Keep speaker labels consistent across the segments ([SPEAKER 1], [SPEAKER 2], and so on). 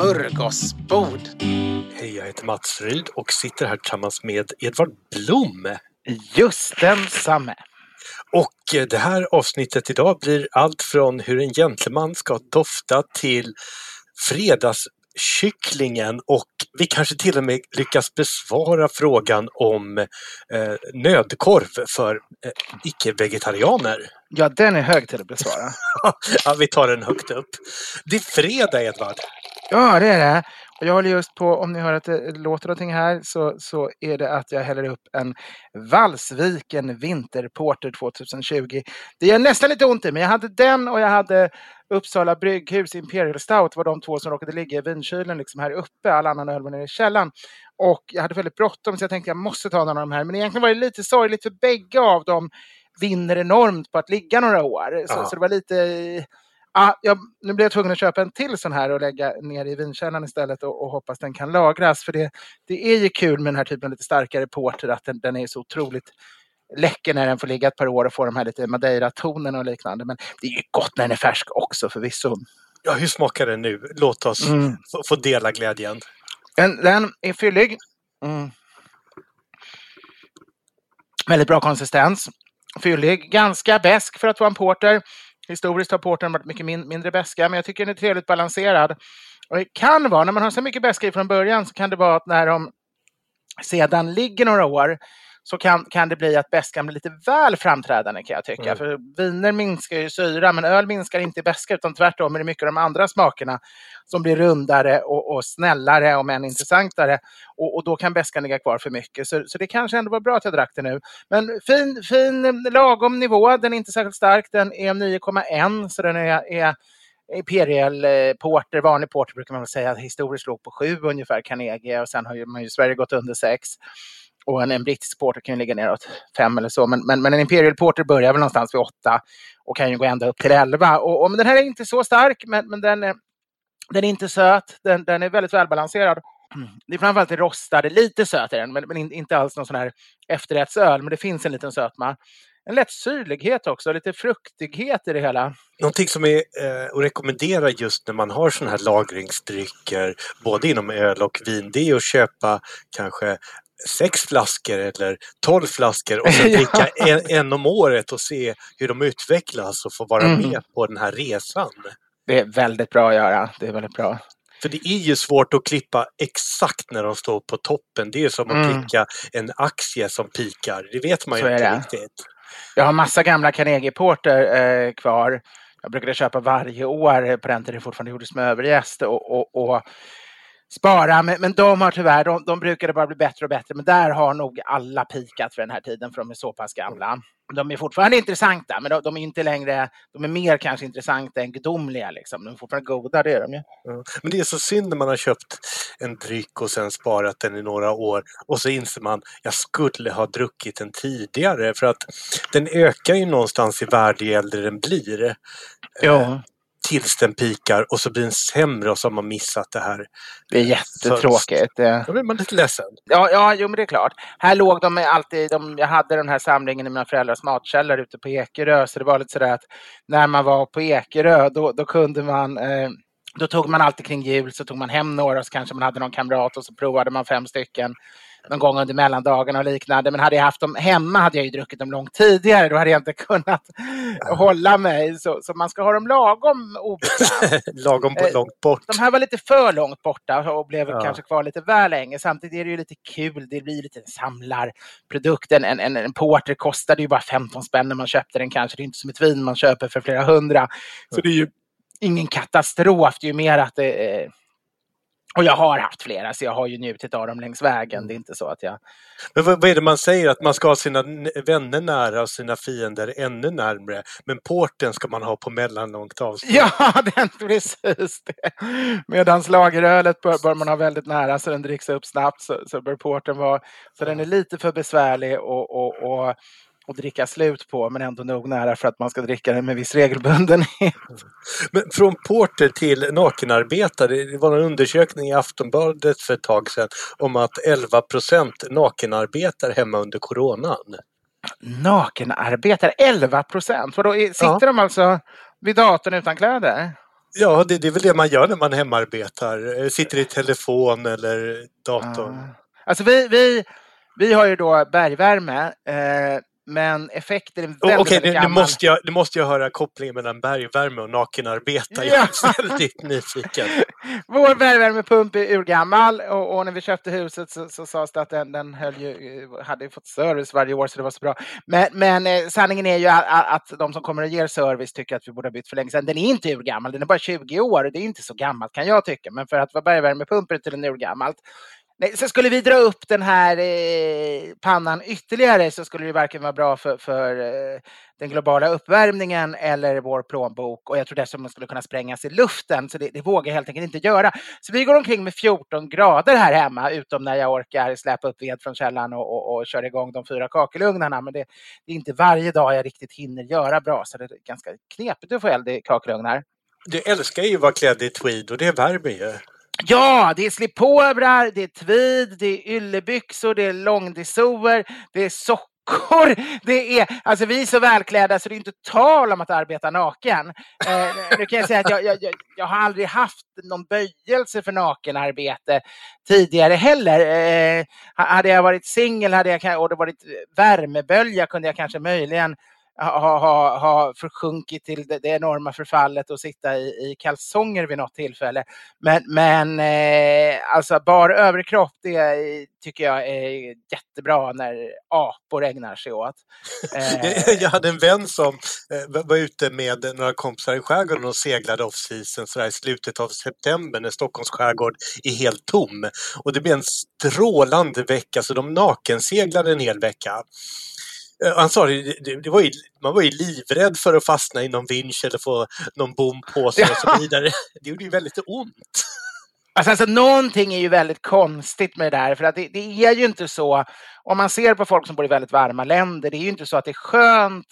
[SPEAKER 1] smörgåsbord.
[SPEAKER 2] Hej, jag heter Mats Ryd och sitter här tillsammans med Edvard Blom.
[SPEAKER 1] Just densamme.
[SPEAKER 2] Och eh, det här avsnittet idag blir allt från hur en gentleman ska dofta till fredagskycklingen och vi kanske till och med lyckas besvara frågan om eh, nödkorv för eh, icke-vegetarianer.
[SPEAKER 1] Ja, den är hög till att besvara.
[SPEAKER 2] ja, vi tar den högt upp. Det är fredag, Edvard.
[SPEAKER 1] Ja, det är det. Och jag håller just på, om ni hör att det låter någonting här, så, så är det att jag häller upp en Valsviken Vinterporter 2020. Det gör nästan lite ont i men jag hade den och jag hade Uppsala Brygghus Imperial Stout var de två som råkade ligga i vinkylen liksom här uppe. Alla andra öl var nere i källaren. Och jag hade väldigt bråttom så jag tänkte jag måste ta någon av de här. Men egentligen var det lite sorgligt för bägge av dem vinner enormt på att ligga några år. Så, så det var lite... Ja, jag, nu blir jag tvungen att köpa en till sån här och lägga ner i vinkällaren istället och, och hoppas den kan lagras. För det, det är ju kul med den här typen av lite starkare porter att den, den är så otroligt läcker när den får ligga ett par år och få de här lite madeira-tonerna och liknande. Men det är ju gott när den är färsk också förvisso.
[SPEAKER 2] Ja, hur smakar den nu? Låt oss
[SPEAKER 1] Mm.
[SPEAKER 2] få, få dela glädjen.
[SPEAKER 1] Den, den är fyllig. Mm. Väldigt bra konsistens. Fyllig, ganska besk för att vara en porter. Historiskt har portern varit mycket min, mindre beska, men jag tycker den är trevligt balanserad. Och det kan vara, när man har så mycket beska i från början, så kan det vara att när de sedan ligger några år så kan, kan det bli att beskan blir lite väl framträdande kan jag tycka.
[SPEAKER 2] Mm.
[SPEAKER 1] För viner minskar ju syra, men öl minskar inte i beska, utan tvärtom är det mycket av de andra smakerna som blir rundare och, och snällare, om än intressantare. Och, och då kan beskan ligga kvar för mycket. Så, så det kanske ändå var bra att jag drack det nu. Men fin, fin lagom nivå. Den är inte särskilt stark. Den är 9,1 så den är, är Imperial eh, Porter, vanlig Porter brukar man väl säga, historiskt låg på 7 ungefär, Carnegie. Och sen har ju, man ju Sverige gått under 6. Och en, en brittisk porter kan ju ligga neråt fem eller så. Men, men, men en Imperial Porter börjar väl någonstans vid åtta och kan ju gå ända upp till 11. Och, och men den här är inte så stark, men, men den, är, den är inte söt. Den, den är väldigt välbalanserad. Det är framförallt det rostade, lite söt är den, men, men in- inte alls någon sån här efterrättsöl. Men det finns en liten sötma. En lätt syrlighet också, lite fruktighet i det hela.
[SPEAKER 2] Någonting som är eh, att rekommendera just när man har sådana här lagringsdrycker, både inom öl och vin, det är att köpa kanske sex flaskor eller tolv flaskor och sen
[SPEAKER 1] Ja.
[SPEAKER 2] dricka en, en om året och se hur de utvecklas och få vara
[SPEAKER 1] Mm.
[SPEAKER 2] med på den här resan.
[SPEAKER 1] Det är väldigt bra att göra. Det är väldigt bra.
[SPEAKER 2] För det är ju svårt att klippa exakt när de står på toppen. Det är som att
[SPEAKER 1] Mm.
[SPEAKER 2] pricka en aktie som pikar. Det vet man
[SPEAKER 1] Så
[SPEAKER 2] ju inte
[SPEAKER 1] det.
[SPEAKER 2] riktigt.
[SPEAKER 1] Jag har massa gamla Carnegie Porter eh, kvar. Jag brukade köpa varje år på den tiden det fortfarande gjordes med överjäst. Och, och, och spara. Men, men de har tyvärr, de, de brukade bara bli bättre och bättre. Men där har nog alla pikat för den här tiden för de är så pass gamla. De är fortfarande intressanta, men de, de är inte längre, de är mer kanske intressanta än gudomliga. Liksom. De är fortfarande goda, det är de ju.
[SPEAKER 2] Ja. Men det är så synd när man har köpt en dryck och sen sparat den i några år och så inser man jag skulle ha druckit den tidigare för att den ökar ju någonstans i värde ju äldre den blir.
[SPEAKER 1] Ja.
[SPEAKER 2] Tills den pikar och så blir den sämre och så har man missat det här.
[SPEAKER 1] Det är jättetråkigt.
[SPEAKER 2] Då blir man lite ledsen.
[SPEAKER 1] Ja, ja, jo men det är klart. Här låg de alltid, de, jag hade den här samlingen i mina föräldrars matkällare ute på Ekerö, så det var lite sådär att när man var på Ekerö, då, då kunde man eh, då tog man alltid kring jul så tog man hem några så kanske man hade någon kamrat och så provade man fem stycken någon gång under mellandagarna och liknande. Men hade jag haft dem hemma hade jag ju druckit dem långt tidigare. Då hade jag inte kunnat hålla mig. Så, så man ska ha dem lagom obekvämt.
[SPEAKER 2] Lagom på,
[SPEAKER 1] Eh,
[SPEAKER 2] långt bort.
[SPEAKER 1] De här var lite för långt borta och blev
[SPEAKER 2] Ja.
[SPEAKER 1] kanske kvar lite väl länge. Samtidigt är det ju lite kul. Det blir lite en samlarprodukt. En, en, en, en porter kostade ju bara 15 spänn när man köpte den kanske. Det är inte som ett vin man köper för flera hundra. Så det är ju ingen katastrof. Det är ju mer att det eh, och jag har haft flera, så jag har ju njutit av dem längs vägen. Det är inte så att jag...
[SPEAKER 2] Men vad, vad är det man säger? Att man ska ha sina vänner nära och sina fiender ännu närmre. Men porten ska man ha på mellanlångt avstånd.
[SPEAKER 1] Ja, den, precis det. Medan lagerölet bör, bör man ha väldigt nära så den dricks upp snabbt så, så bör porten vara... Så den är lite för besvärlig att och, och, och dricka slut på men ändå nog nära för att man ska dricka den med viss regelbundenhet.
[SPEAKER 2] Men från porter till nakenarbetare. Det var en undersökning i Aftonbladet för ett tag sedan om att 11 procent nakenarbetar hemma under coronan.
[SPEAKER 1] Nakenarbetare, 11 procent. Sitter
[SPEAKER 2] Ja.
[SPEAKER 1] de alltså vid datorn utan kläder?
[SPEAKER 2] Ja, det, det är väl det man gör när man hemarbetar. Eh, Sitter i telefon eller datorn.
[SPEAKER 1] Ja. Alltså vi, vi, vi har ju då bergvärme, eh, men effekten är väldigt,
[SPEAKER 2] Okej,
[SPEAKER 1] väldigt
[SPEAKER 2] nu, nu,
[SPEAKER 1] gammal.
[SPEAKER 2] måste jag, nu måste jag höra kopplingen mellan bergvärme och nakenarbeta. Jag
[SPEAKER 1] Ja.
[SPEAKER 2] är väldigt nyfiken.
[SPEAKER 1] Vår bergvärmepump är urgammal och, och när vi köpte huset så, så sades det att den, den höll ju, eh, hade ju fått service varje år så det var så bra. Men, men eh, sanningen är ju att, att de som kommer och ger service tycker att vi borde ha bytt för länge sedan. Den är inte urgammal, den är bara 20 år och det är inte så gammalt kan jag tycka. Men för att vara bergvärmepump är det tydligen urgammalt. Nej, så skulle vi dra upp den här eh, pannan ytterligare så skulle det varken vara bra för, för eh, den globala uppvärmningen eller vår plånbok. Och jag tror dessutom den skulle kunna sprängas i luften, så det, det vågar jag helt enkelt inte göra. Så vi går omkring med 14 grader här hemma, utom när jag orkar släpa upp ved från källaren och, och, och köra igång de fyra kakelugnarna. Men det, det är inte varje dag jag riktigt hinner göra bra, så det är ganska knepigt att få eld i kakelugnar.
[SPEAKER 2] Du älskar ju att vara klädd i tweed och det värmer ju.
[SPEAKER 1] Ja, det är slipovrar, det är tweed, det är yllebyxor, det är långdissoer, det är sockor. Det är, alltså vi är så välklädda så det är inte tal om att arbeta naken. Eh, nu kan jag säga att jag, jag, jag, jag har aldrig haft någon böjelse för nakenarbete tidigare heller. Eh, hade jag varit singel hade jag, och det varit värmebölja kunde jag kanske möjligen ha, ha, ha försjunkit till det, det enorma förfallet och sitta i, i kalsonger vid något tillfälle. Men, men eh, alltså bara överkropp, det tycker jag är jättebra när apor ägnar sig åt. Eh,
[SPEAKER 2] Jag hade en vän som eh, var ute med några kompisar i skärgården och seglade off-season sådär i slutet av september när Stockholms skärgård är helt tom. Och det blev en strålande vecka så de nakenseglade en hel vecka. Eh, Han sa det, det, det var ju, man var ju livrädd för att fastna i någon vinsch eller få någon bom på sig och så vidare. Det gjorde ju väldigt ont.
[SPEAKER 1] Alltså, alltså, någonting är ju väldigt konstigt med det där, för att det, det är ju inte så, om man ser på folk som bor i väldigt varma länder, det är ju inte så att det är skönt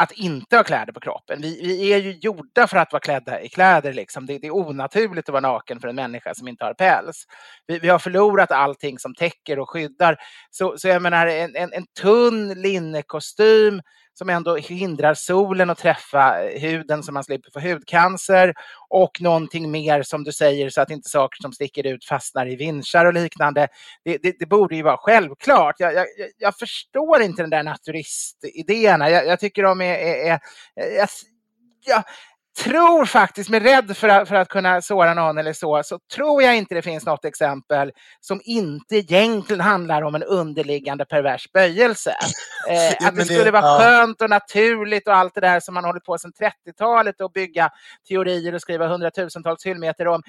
[SPEAKER 1] att inte ha kläder på kroppen. Vi, vi är ju gjorda för att vara klädda i kläder. Liksom. Det, det är onaturligt att vara naken för en människa som inte har päls. Vi, vi har förlorat allting som täcker och skyddar. Så, så jag menar, en, en, en tunn linnekostym som ändå hindrar solen att träffa eh, huden så man slipper få hudcancer och någonting mer som du säger så att inte saker som sticker ut fastnar i vinschar och liknande. Det, det, det borde ju vara självklart. Jag, jag, jag- förstår inte den där naturistidéerna. Jag, jag tycker de är... är, är jag, jag tror faktiskt, med rädd för att, för att kunna såra någon eller så, så tror jag inte det finns något exempel som inte egentligen handlar om en underliggande pervers böjelse. Eh,
[SPEAKER 2] Ja,
[SPEAKER 1] att det skulle vara
[SPEAKER 2] ja.
[SPEAKER 1] skönt och naturligt och allt det där som man hållit på sedan 30-talet och bygga teorier och skriva hundratusentals hyllmeter om.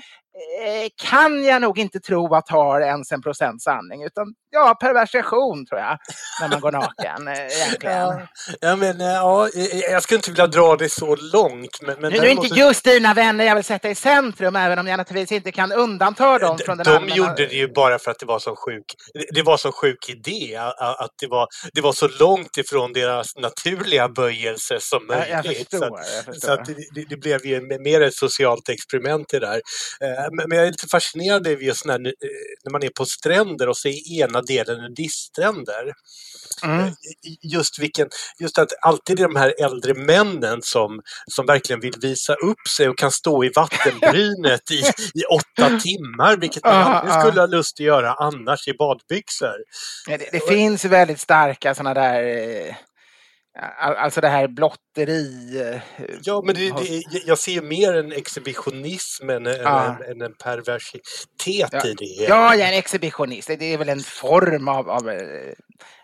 [SPEAKER 1] Eh, kan jag nog inte tro att har ens en procent sanning. Utan ja, perversion tror jag, när man går naken eh, egentligen.
[SPEAKER 2] Ja, ja, men, eh, ja, jag skulle inte vilja dra det så långt. Men, men
[SPEAKER 1] nu är det inte just dina vänner jag vill sätta i centrum, även om jag naturligtvis inte kan undanta dem från den
[SPEAKER 2] De
[SPEAKER 1] allmänna...
[SPEAKER 2] gjorde det ju bara för att det var så sjuk, det var så sjuk idé, att det var, det var så långt ifrån deras naturliga böjelse som
[SPEAKER 1] Ja, jag
[SPEAKER 2] möjligt.
[SPEAKER 1] förstår,
[SPEAKER 2] så att,
[SPEAKER 1] jag förstår.
[SPEAKER 2] så det, det blev ju mer ett socialt experiment det där. Eh, Men, jag är lite fascinerad över just när, eh, när man är på stränder och ser ena delen nudiststränder.
[SPEAKER 1] Mm.
[SPEAKER 2] Just, vilken, just att alltid är de här äldre männen som, som verkligen vill visa upp sig och kan stå i vattenbrynet i, i åtta timmar, vilket man aldrig skulle ha lust att göra annars i badbyxor.
[SPEAKER 1] Det, det finns väldigt starka sådana där, eh, alltså det här blotteri. eh,
[SPEAKER 2] Ja, men det, det, jag ser ju mer en exhibitionism än,
[SPEAKER 1] Ja.
[SPEAKER 2] än, än en perversitet
[SPEAKER 1] Ja.
[SPEAKER 2] i det.
[SPEAKER 1] Ja, jag är en exhibitionist. Det är väl en form av, av eh,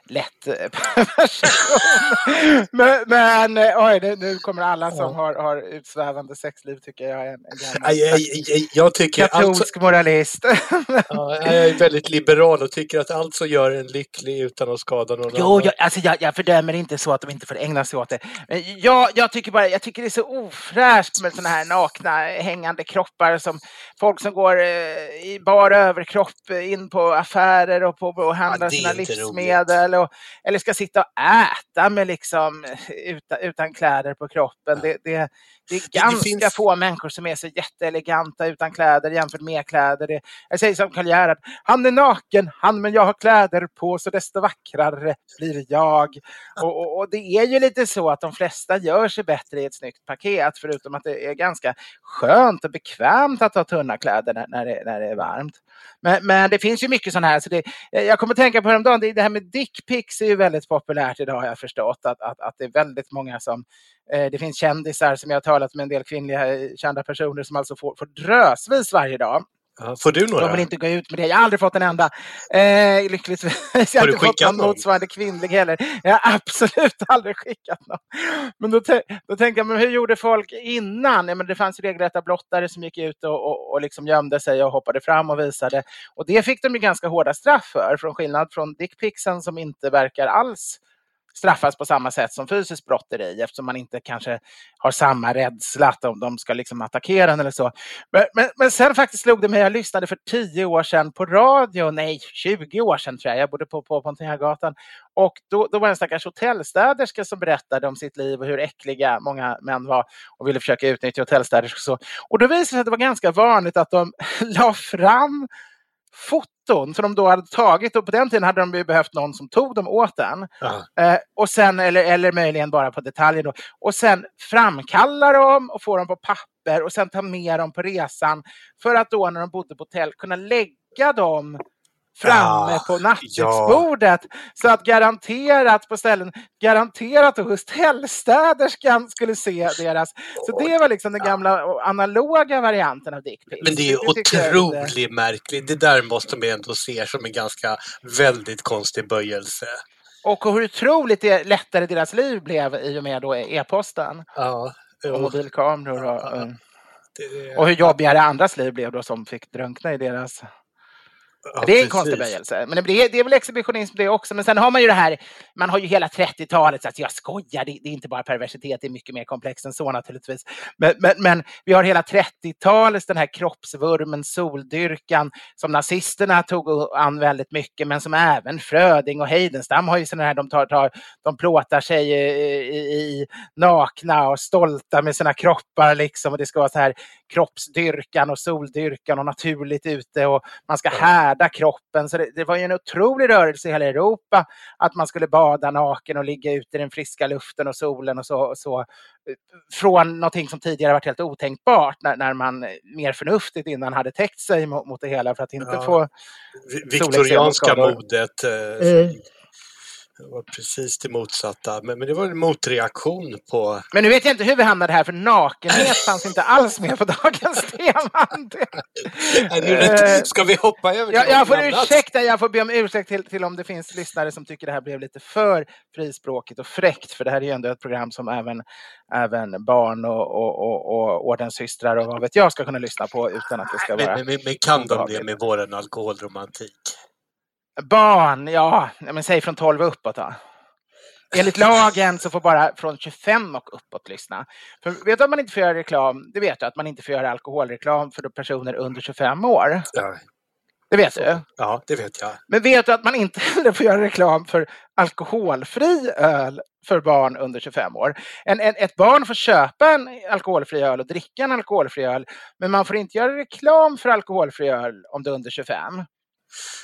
[SPEAKER 1] lätt eh, perversion. men, men eh, oj, nu, nu kommer alla som
[SPEAKER 2] Ja.
[SPEAKER 1] har, har utsvävande sexliv tycker jag är en, en gammal
[SPEAKER 2] Nej, Jag, jag, jag tycker alltså,
[SPEAKER 1] katolsk moralist.
[SPEAKER 2] ja, jag är väldigt liberal och tycker att allt som gör en lycklig utan att skada någon
[SPEAKER 1] Jo,
[SPEAKER 2] annan.
[SPEAKER 1] jag, alltså jag, jag fördömer inte så att de inte får ägna sig åt det. Men jag, jag, tycker bara, jag tycker det är så ofräscht med såna här nakna hängande kroppar som folk som går eh, i bara överkropp in på affärer och, på, och handlar
[SPEAKER 2] är
[SPEAKER 1] sina livsmedel. Och, eller ska sitta och äta med liksom utan, utan kläder på kroppen. Det, det, det är ganska
[SPEAKER 2] finns-
[SPEAKER 1] få människor som är så jätteeleganta utan kläder jämfört med kläder. Det, jag säger som Karl Gerhard, han är naken, han men jag har kläder på så desto vackrare blir jag. Och, och, och det är ju lite så att de flesta gör sig bättre i ett snyggt paket förutom att det är ganska skönt och bekvämt att ha tunna kläder när, när, det, när det är varmt. Men, men det finns ju mycket sånt här. Så det, jag kommer att tänka på häromdagen, det, det här med dickpics är ju väldigt populärt idag har jag förstått. Att, att, att det är väldigt många som eh, det finns kändisar som jag har talat med en del kvinnliga eh, kända personer som alltså får, får drösvis varje dag.
[SPEAKER 2] Ja, får du några?
[SPEAKER 1] De vill inte gå ut med det. Jag har aldrig fått en enda. Eh, lyckligtvis. Jag har
[SPEAKER 2] Har du
[SPEAKER 1] inte fått någon
[SPEAKER 2] någon?
[SPEAKER 1] motsvarande kvinnlig heller. Jag har absolut aldrig skickat någon. Men då, då tänker jag, men hur gjorde folk innan? Ja, men det fanns regelrätta blottare som gick ut och, och, och liksom gömde sig och hoppade fram och visade. Och det fick de ju ganska hårda straff för. Från skillnad från dickpicsen som inte verkar alls straffas på samma sätt som fysiskt brotteri eftersom man inte kanske har samma rädsla att de, de ska liksom attackera en eller så. Men, men, men sen faktiskt slog det mig, jag lyssnade för tio år sedan på radio, nej 20 år sedan tror jag, jag bodde på, på Pontiagatan och då, då var det en stackars hotellstäderska som berättade om sitt liv och hur äckliga många män var och ville försöka utnyttja hotellstäderskor och så. Och då visade det sig att det var ganska vanligt att de la fram foton som de då hade tagit och på den tiden hade de behövt någon som tog dem åt den.
[SPEAKER 2] Ja.
[SPEAKER 1] Eh, och sen, eller, eller möjligen bara på detaljer då. Och sen framkalla dem och få dem på papper och sen ta med dem på resan. För att då när de bodde på hotell kunna lägga dem framme
[SPEAKER 2] Ah,
[SPEAKER 1] på nattduksbordet. Så att garanterat på ställen, garanterat att hotellstäderskan skulle se deras. Så det var liksom den gamla och analoga varianten av dickpics.
[SPEAKER 2] Men det är ju
[SPEAKER 1] jag
[SPEAKER 2] otroligt märkligt. Det där måste man ändå se som en ganska väldigt konstig böjelse.
[SPEAKER 1] Och hur otroligt lättare deras liv blev i och med då e-posten
[SPEAKER 2] Ja,
[SPEAKER 1] och
[SPEAKER 2] jo,
[SPEAKER 1] mobilkameror. Och,
[SPEAKER 2] Ja,
[SPEAKER 1] eh,
[SPEAKER 2] det,
[SPEAKER 1] och hur jobbigare andras liv blev då som fick drunkna i deras...
[SPEAKER 2] ja,
[SPEAKER 1] det är en konstig böjelse. Men det är, det är väl exhibitionism det också. Men sen har man ju det här, man har ju hela 30-talet, så att jag skojar, det, det är inte bara perversitet, det är mycket mer komplext än så naturligtvis. Men, men, men vi har hela 30-talets den här kroppsvurmen, soldyrkan, som nazisterna tog an väldigt mycket, men som även Fröding och Heidenstam har ju sådana här, de, tar, tar, de plåtar sig i, i, i nakna och stolta med sina kroppar liksom. Och det ska vara så här kroppsdyrkan och soldyrkan och naturligt ute och man ska härda kroppen. Så det, det var ju en otrolig rörelse i hela Europa att man skulle bada naken och ligga ute i den friska luften och solen och så. Och så från någonting som tidigare varit helt otänkbart när, när man mer förnuftigt innan hade täckt sig mot, mot det hela för att inte
[SPEAKER 2] Ja.
[SPEAKER 1] få
[SPEAKER 2] Vi- Viktorianska modet. eh,
[SPEAKER 1] Mm.
[SPEAKER 2] Det var precis det motsatta. Men, men det var en motreaktion på...
[SPEAKER 1] Men nu vet jag inte hur vi hamnade här, för nakenhet fanns inte alls med på dagens tema.
[SPEAKER 2] Det... Ska vi hoppa över
[SPEAKER 1] till jag, jag får ursäkta, jag får be om ursäkt till, till om det finns lyssnare som tycker det här blev lite för frispråkigt och fräckt, för det här är ju ändå ett program som även, även barn och, och, och, och ordenssystrar och vad vet jag ska kunna lyssna på utan att det ska vara...
[SPEAKER 2] Men, men, men kan de det med våran alkoholromantik?
[SPEAKER 1] Barn, ja, men säg från 12 och uppåt då. Enligt lagen så får bara från 25 och uppåt lyssna. För vet du att man inte får göra reklam? Det vet du, att man inte får göra alkoholreklam för personer under 25 år. Ja. Det vet du?
[SPEAKER 2] Ja, det vet jag.
[SPEAKER 1] Men vet du att man inte heller får göra reklam för alkoholfri öl för barn under 25 år? En, en, ett barn får köpa en alkoholfri öl och dricka en alkoholfri öl, men man får inte göra reklam för alkoholfri öl om det är under 25.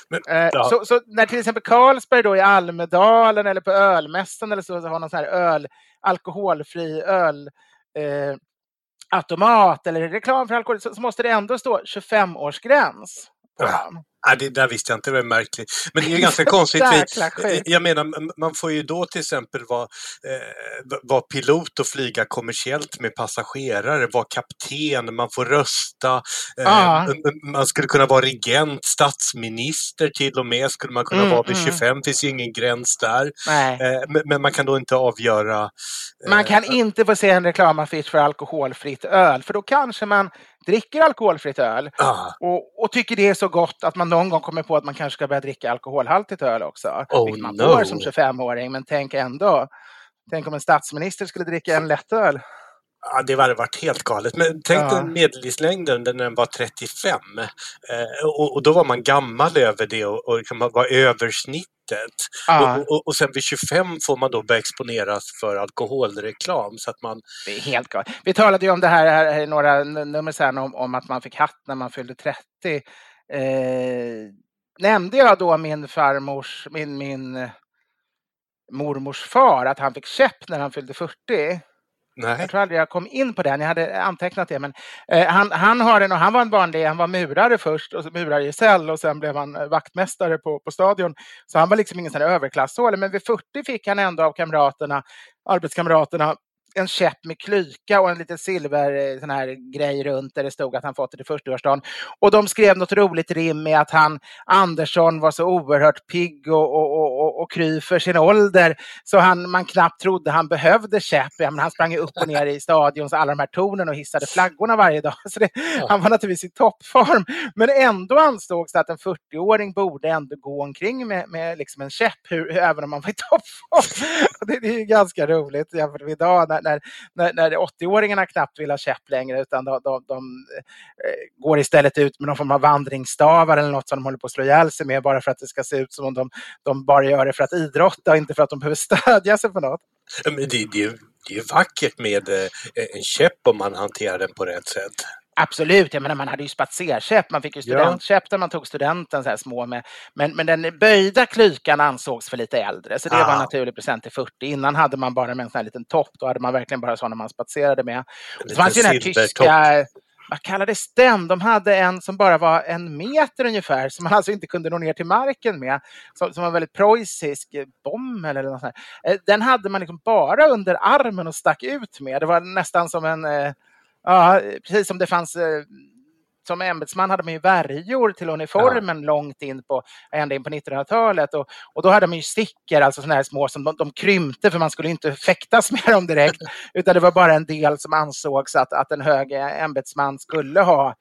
[SPEAKER 1] Men, eh, ja. så, så, när till exempel Carlsberg då i Almedalen eller på ölmässan eller så, så har någon sån här öl, alkoholfri öl eh, automat eller reklam för alkohol så, så måste det ändå stå 25-årsgräns.
[SPEAKER 2] Ja. Nej, det där visste jag inte, det var märkligt. Men det är ganska konstigt. Vi, jag menar, man får ju då till exempel vara, eh, vara pilot och flyga kommersiellt med passagerare, vara kapten, man får rösta, eh, ah. man skulle kunna vara regent, statsminister till och med skulle man kunna mm, vara vid 25, mm. finns ju ingen gräns där. Eh, men, men, man kan då inte avgöra.
[SPEAKER 1] Eh, man kan inte få se en reklamaffisch för alkoholfritt öl, för då kanske man dricker alkoholfritt öl ah. och, och, tycker det är så gott att man någon gång kommer på att man kanske ska börja dricka alkoholhaltigt öl också.
[SPEAKER 2] Oh,
[SPEAKER 1] vilket man
[SPEAKER 2] no.
[SPEAKER 1] får som 25-åring, men tänk ändå. Tänk om en statsminister skulle dricka en lättöl.
[SPEAKER 2] Ja, det hade varit helt galet. Men tänk ja. dig medellivslängden när den var 35. Eh, och, och, då var man gammal över det och, och liksom var översnittet. Ja. Och, och, och, sen vid 25 får man då börja exponeras för alkoholreklam. Så att man...
[SPEAKER 1] Det är helt galet. Vi talade ju om det här, här i några nummer sen om, om att man fick hatt när man fyllde 30. Eh, nämnde jag då min farmors, min, min mormors far, att han fick käpp när han fyllde 40? Nej. Jag tror aldrig jag kom in på den, jag hade antecknat det. Men, eh, han, han, har en, och han var en vanlig, han var murare först, och murare i cell och sen blev han eh, vaktmästare på, på stadion. Så han var liksom ingen sån överklassål, men vid 40 fick han ändå av kamraterna, arbetskamraterna en käpp med klyka och en liten silver eh, sån här grej runt där det stod att han fått det till 40-årsdagen. Och de skrev något roligt rim med att han, Andersson, var så oerhört pigg och, och, och, och kry för sin ålder så han, man knappt trodde han behövde käpp. Ja, men han sprang upp och ner i stadions alla de här tornen och hissade flaggorna varje dag. Så det, ja. Han var naturligtvis i toppform. Men ändå ansågs det att en 40-åring borde ändå gå omkring med, med liksom en käpp, hur, även om man var i toppform. Det, det är ganska roligt jämfört med idag när, när, när, när 80-åringarna knappt vill ha käpp längre utan de, de, de eh, går istället ut med någon form av vandringsstavar eller något som de håller på att slå ihjäl sig med bara för att det ska se ut som om de, de bara gör det för att idrotta och inte för att de behöver stödja sig på något.
[SPEAKER 2] Men det, det, det är vackert med eh, en käpp om man hanterar den på rätt sätt.
[SPEAKER 1] Absolut, jag menar man hade ju spatserkäpp, man fick ju studentkäpp när man tog studenten så här små med, men, men den böjda klykan ansågs för lite äldre så det ah. var en naturlig present till 40. Innan hade man bara med en sån här liten topp, då hade man verkligen bara sådana man spatserade med. Det fanns ju den här tyska, vad kallades den? De hade en som bara var en meter ungefär, som man alltså inte kunde nå ner till marken med, som, som var väldigt preussisk, eh, bommel eller något sånt. Eh, den hade man liksom bara under armen och stack ut med. Det var nästan som en eh, Ja, precis som det fanns eh, som ämbetsman hade man ju värjor till uniformen ja. långt in på, ända in på 1900-talet. Och, och då hade man ju stickor, alltså sådana här små som de, de krympte för man skulle inte fäktas med dem direkt. Utan det var bara en del som ansågs att, att en hög ämbetsman skulle ha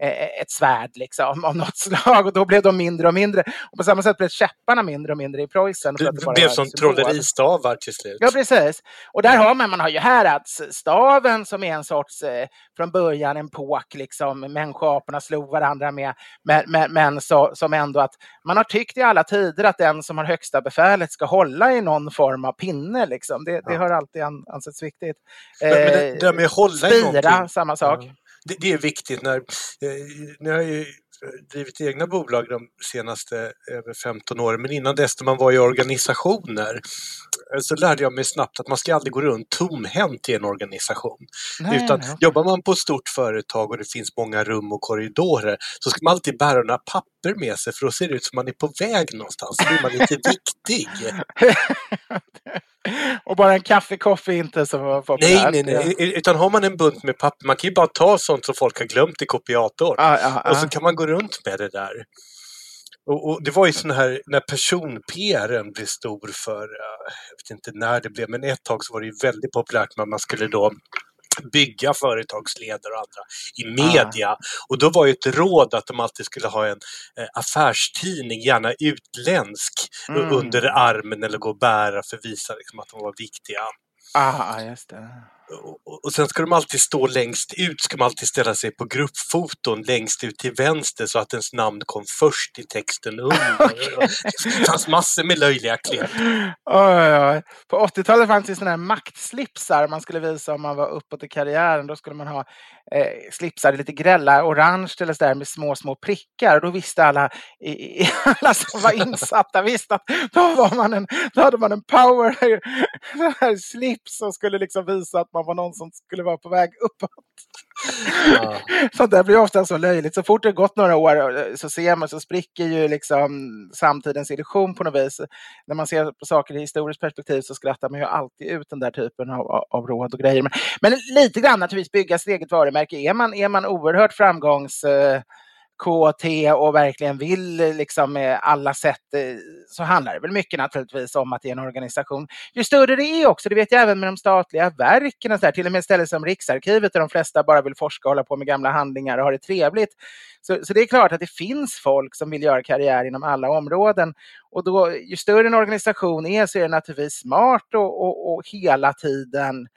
[SPEAKER 1] ett svärd liksom, av något slag och då blev de mindre och mindre. Och på samma sätt blev käpparna mindre och mindre i Preussen.
[SPEAKER 2] Det, det blev som trolleristavar till slut.
[SPEAKER 1] Ja, precis. Och där har man, man har ju häradsstaven som är en sorts, eh, från början en påk, liksom, människoaporna slog varandra med, men, men, men så, som ändå att man har tyckt i alla tider att den som har högsta befälet ska hålla i någon form av pinne. Liksom. Det, det har alltid ansetts viktigt.
[SPEAKER 2] Men, men det, det med hålla
[SPEAKER 1] spira, samma sak.
[SPEAKER 2] Ja det, det, är viktigt när, eh, när jag drivit egna bolag de senaste över 15 åren, men innan dess när man var i organisationer eh, så lärde jag mig snabbt att man ska aldrig gå runt tomhänt i en organisation.
[SPEAKER 1] Nej,
[SPEAKER 2] Utan
[SPEAKER 1] nej.
[SPEAKER 2] jobbar man på ett stort företag och det finns många rum och korridorer så ska man alltid bära några papper med sig för då ser det ut som man är på väg någonstans. Så blir man lite viktig.
[SPEAKER 1] och bara en kaffekopp är inte så
[SPEAKER 2] Nej,
[SPEAKER 1] populärt.
[SPEAKER 2] nej, nej. Utan har man en bunt med papper, man kan ju bara ta sånt som folk har glömt i kopiatorn.
[SPEAKER 1] Ja, ja,
[SPEAKER 2] Och så
[SPEAKER 1] ja.
[SPEAKER 2] kan man gå runt med det där. Och, och det var ju sån här, när person-PRen blev stor för, eh, jag vet inte när det blev, men ett tag så var det ju väldigt populärt när man skulle då bygga företagsledare och andra i media. Och då var ju ett råd att de alltid skulle ha en eh, affärstidning, gärna utländsk,
[SPEAKER 1] Mm.
[SPEAKER 2] under armen eller gå och bära för att visa liksom, att de var viktiga.
[SPEAKER 1] Ah, just det.
[SPEAKER 2] Och, sen ska de alltid stå längst ut, ska man alltid ställa sig på gruppfoton längst ut till vänster så att ens namn kom först i texten under. Det fanns massor med löjliga knep.
[SPEAKER 1] På 80-talet fanns det sådana här maktslipsar man skulle visa om man var uppåt i karriären. Då skulle man ha eh, slipsar lite grälla, orange eller sådär med små, små prickar. Och då visste alla, i, i, alla som var insatta visste att då, var man en, då hade man en power här, här slips som skulle liksom visa att man var någon som skulle vara på väg uppåt.
[SPEAKER 2] Ja.
[SPEAKER 1] Sånt där blir ofta så löjligt. Så fort det gått några år så ser man så spricker ju liksom samtidens illusion på något vis. När man ser på saker i historiskt perspektiv så skrattar man ju alltid ut den där typen av, av- av råd och grejer. Men, men lite grann naturligtvis bygga sitt eget varumärke. Är man, är man oerhört framgångs eh, KT och verkligen vill liksom med alla sätt eh, så handlar det väl mycket naturligtvis om att det är en organisation. Ju större det är också, det vet jag även med de statliga verken, och så där, till och med ställen som Riksarkivet där de flesta bara vill forska och hålla på med gamla handlingar och ha det trevligt. Så, så det är klart att det finns folk som vill göra karriär inom alla områden. Och då, ju större en organisation är så är det naturligtvis smart och, och, och hela tiden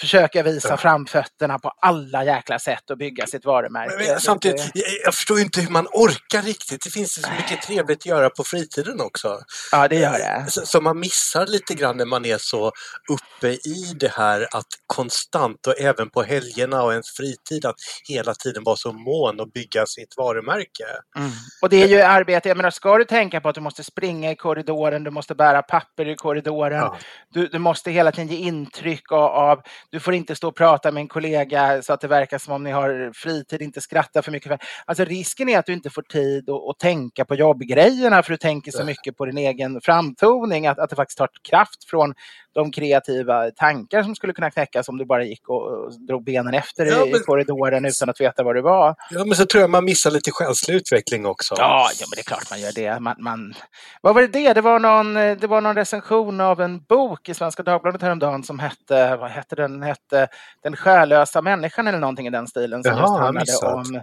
[SPEAKER 1] försöka visa
[SPEAKER 2] Ja.
[SPEAKER 1] framfötterna på alla jäkla sätt och bygga sitt varumärke.
[SPEAKER 2] Men, men, samtidigt, jag, jag förstår inte hur man orkar riktigt. Det finns så mycket trevligt att göra på fritiden också.
[SPEAKER 1] Ja, det gör det.
[SPEAKER 2] Så- Som man missar lite grann när man är så uppe i det här att konstant och även på helgerna och ens fritid att hela tiden vara så mån och bygga sitt varumärke.
[SPEAKER 1] Mm. Och det är ju arbete, jag menar ska du tänka på att du måste springa i korridoren, du måste bära papper i korridoren,
[SPEAKER 2] Ja.
[SPEAKER 1] du, du måste hela tiden ge intryck av, av, du får inte stå och prata med en kollega så att det verkar som om ni har fritid, inte skratta för mycket. Alltså risken är att du inte får tid att, att tänka på jobbgrejerna för du tänker så mycket på din egen framtoning, att, att det faktiskt tar kraft från de kreativa tankar som skulle kunna knäckas om du bara gick och, och drog benen efter
[SPEAKER 2] Ja,
[SPEAKER 1] i,
[SPEAKER 2] men-
[SPEAKER 1] i korridoren utan att veta var du var.
[SPEAKER 2] Ja, men så tror jag man missar lite själslig utveckling också.
[SPEAKER 1] Ja, ja, men det är klart man gör det. Man, man... Vad var det det? Det var, någon, det var någon recension av en bok i Svenska Dagbladet häromdagen som hette, vad hette den, hette Den själösa människan eller någonting i den stilen. Som
[SPEAKER 2] Jaha,
[SPEAKER 1] just handlade om,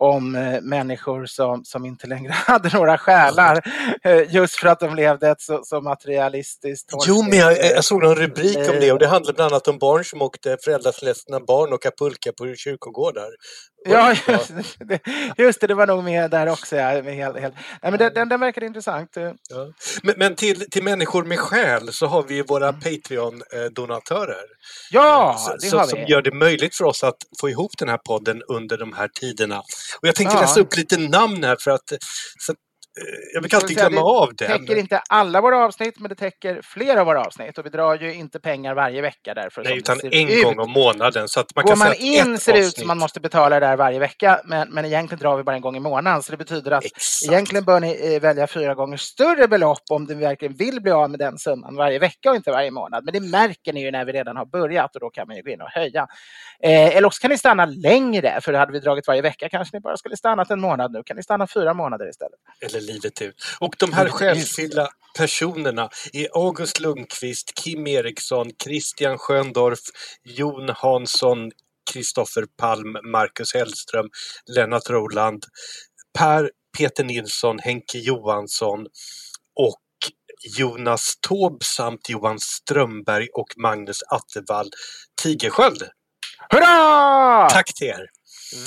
[SPEAKER 1] om eh, människor som, som inte längre hade några själar. eh, Just för att de levde ett så, så materialistiskt
[SPEAKER 2] Jo, men jag, jag såg någon rubrik om det och det handlade bland annat om barn som åkte föräldraledsna barn och pulka på kyrkogårdar.
[SPEAKER 1] Ja, just det, just det, det var nog med där också. Ja, med helt, helt. Nej, men den, den, den verkade intressant. eh.
[SPEAKER 2] Ja. Men, men till, till människor med själ så har vi ju våra
[SPEAKER 1] Mm.
[SPEAKER 2] Patreon-donatörer.
[SPEAKER 1] Ja, det
[SPEAKER 2] så,
[SPEAKER 1] har
[SPEAKER 2] som
[SPEAKER 1] vi.
[SPEAKER 2] gör det möjligt för oss att få ihop den här podden under de här tiderna. Och jag tänkte
[SPEAKER 1] Ja.
[SPEAKER 2] läsa upp lite namn här för att, så att jag brukar alltid glömma
[SPEAKER 1] det
[SPEAKER 2] av det.
[SPEAKER 1] täcker inte alla våra avsnitt, men det täcker flera av våra avsnitt. Och vi drar ju inte pengar varje vecka därför.
[SPEAKER 2] Nej, utan
[SPEAKER 1] det
[SPEAKER 2] en
[SPEAKER 1] ut.
[SPEAKER 2] gång om månaden. Så att man
[SPEAKER 1] Går
[SPEAKER 2] kan
[SPEAKER 1] man
[SPEAKER 2] säga
[SPEAKER 1] in ser det ut som man måste betala det där varje vecka, men, men egentligen drar vi bara en gång i månaden. Så det betyder att
[SPEAKER 2] Exakt.
[SPEAKER 1] egentligen bör ni eh, välja fyra gånger större belopp om du verkligen vill bli av med den summan varje vecka och inte varje månad. Men det märker ni ju när vi redan har börjat och då kan man ju gå in och höja. Eh, eller också kan ni stanna längre, för hade vi dragit varje vecka kanske ni bara skulle stannat en månad. Nu kan ni stanna fyra månader istället.
[SPEAKER 2] Eller livet ut. Och de här
[SPEAKER 1] Livet ut.
[SPEAKER 2] själsfyllda personerna är August Lundqvist, Kim Eriksson, Christian Sköndorf, Jon Hansson, Kristoffer Palm, Marcus Hellström, Lennart Roland, Per Peter Nilsson, Henke Johansson och Jonas Taube samt Johan Strömberg och Magnus Attevall Tigersköld.
[SPEAKER 1] Hurra!
[SPEAKER 2] Tack till er!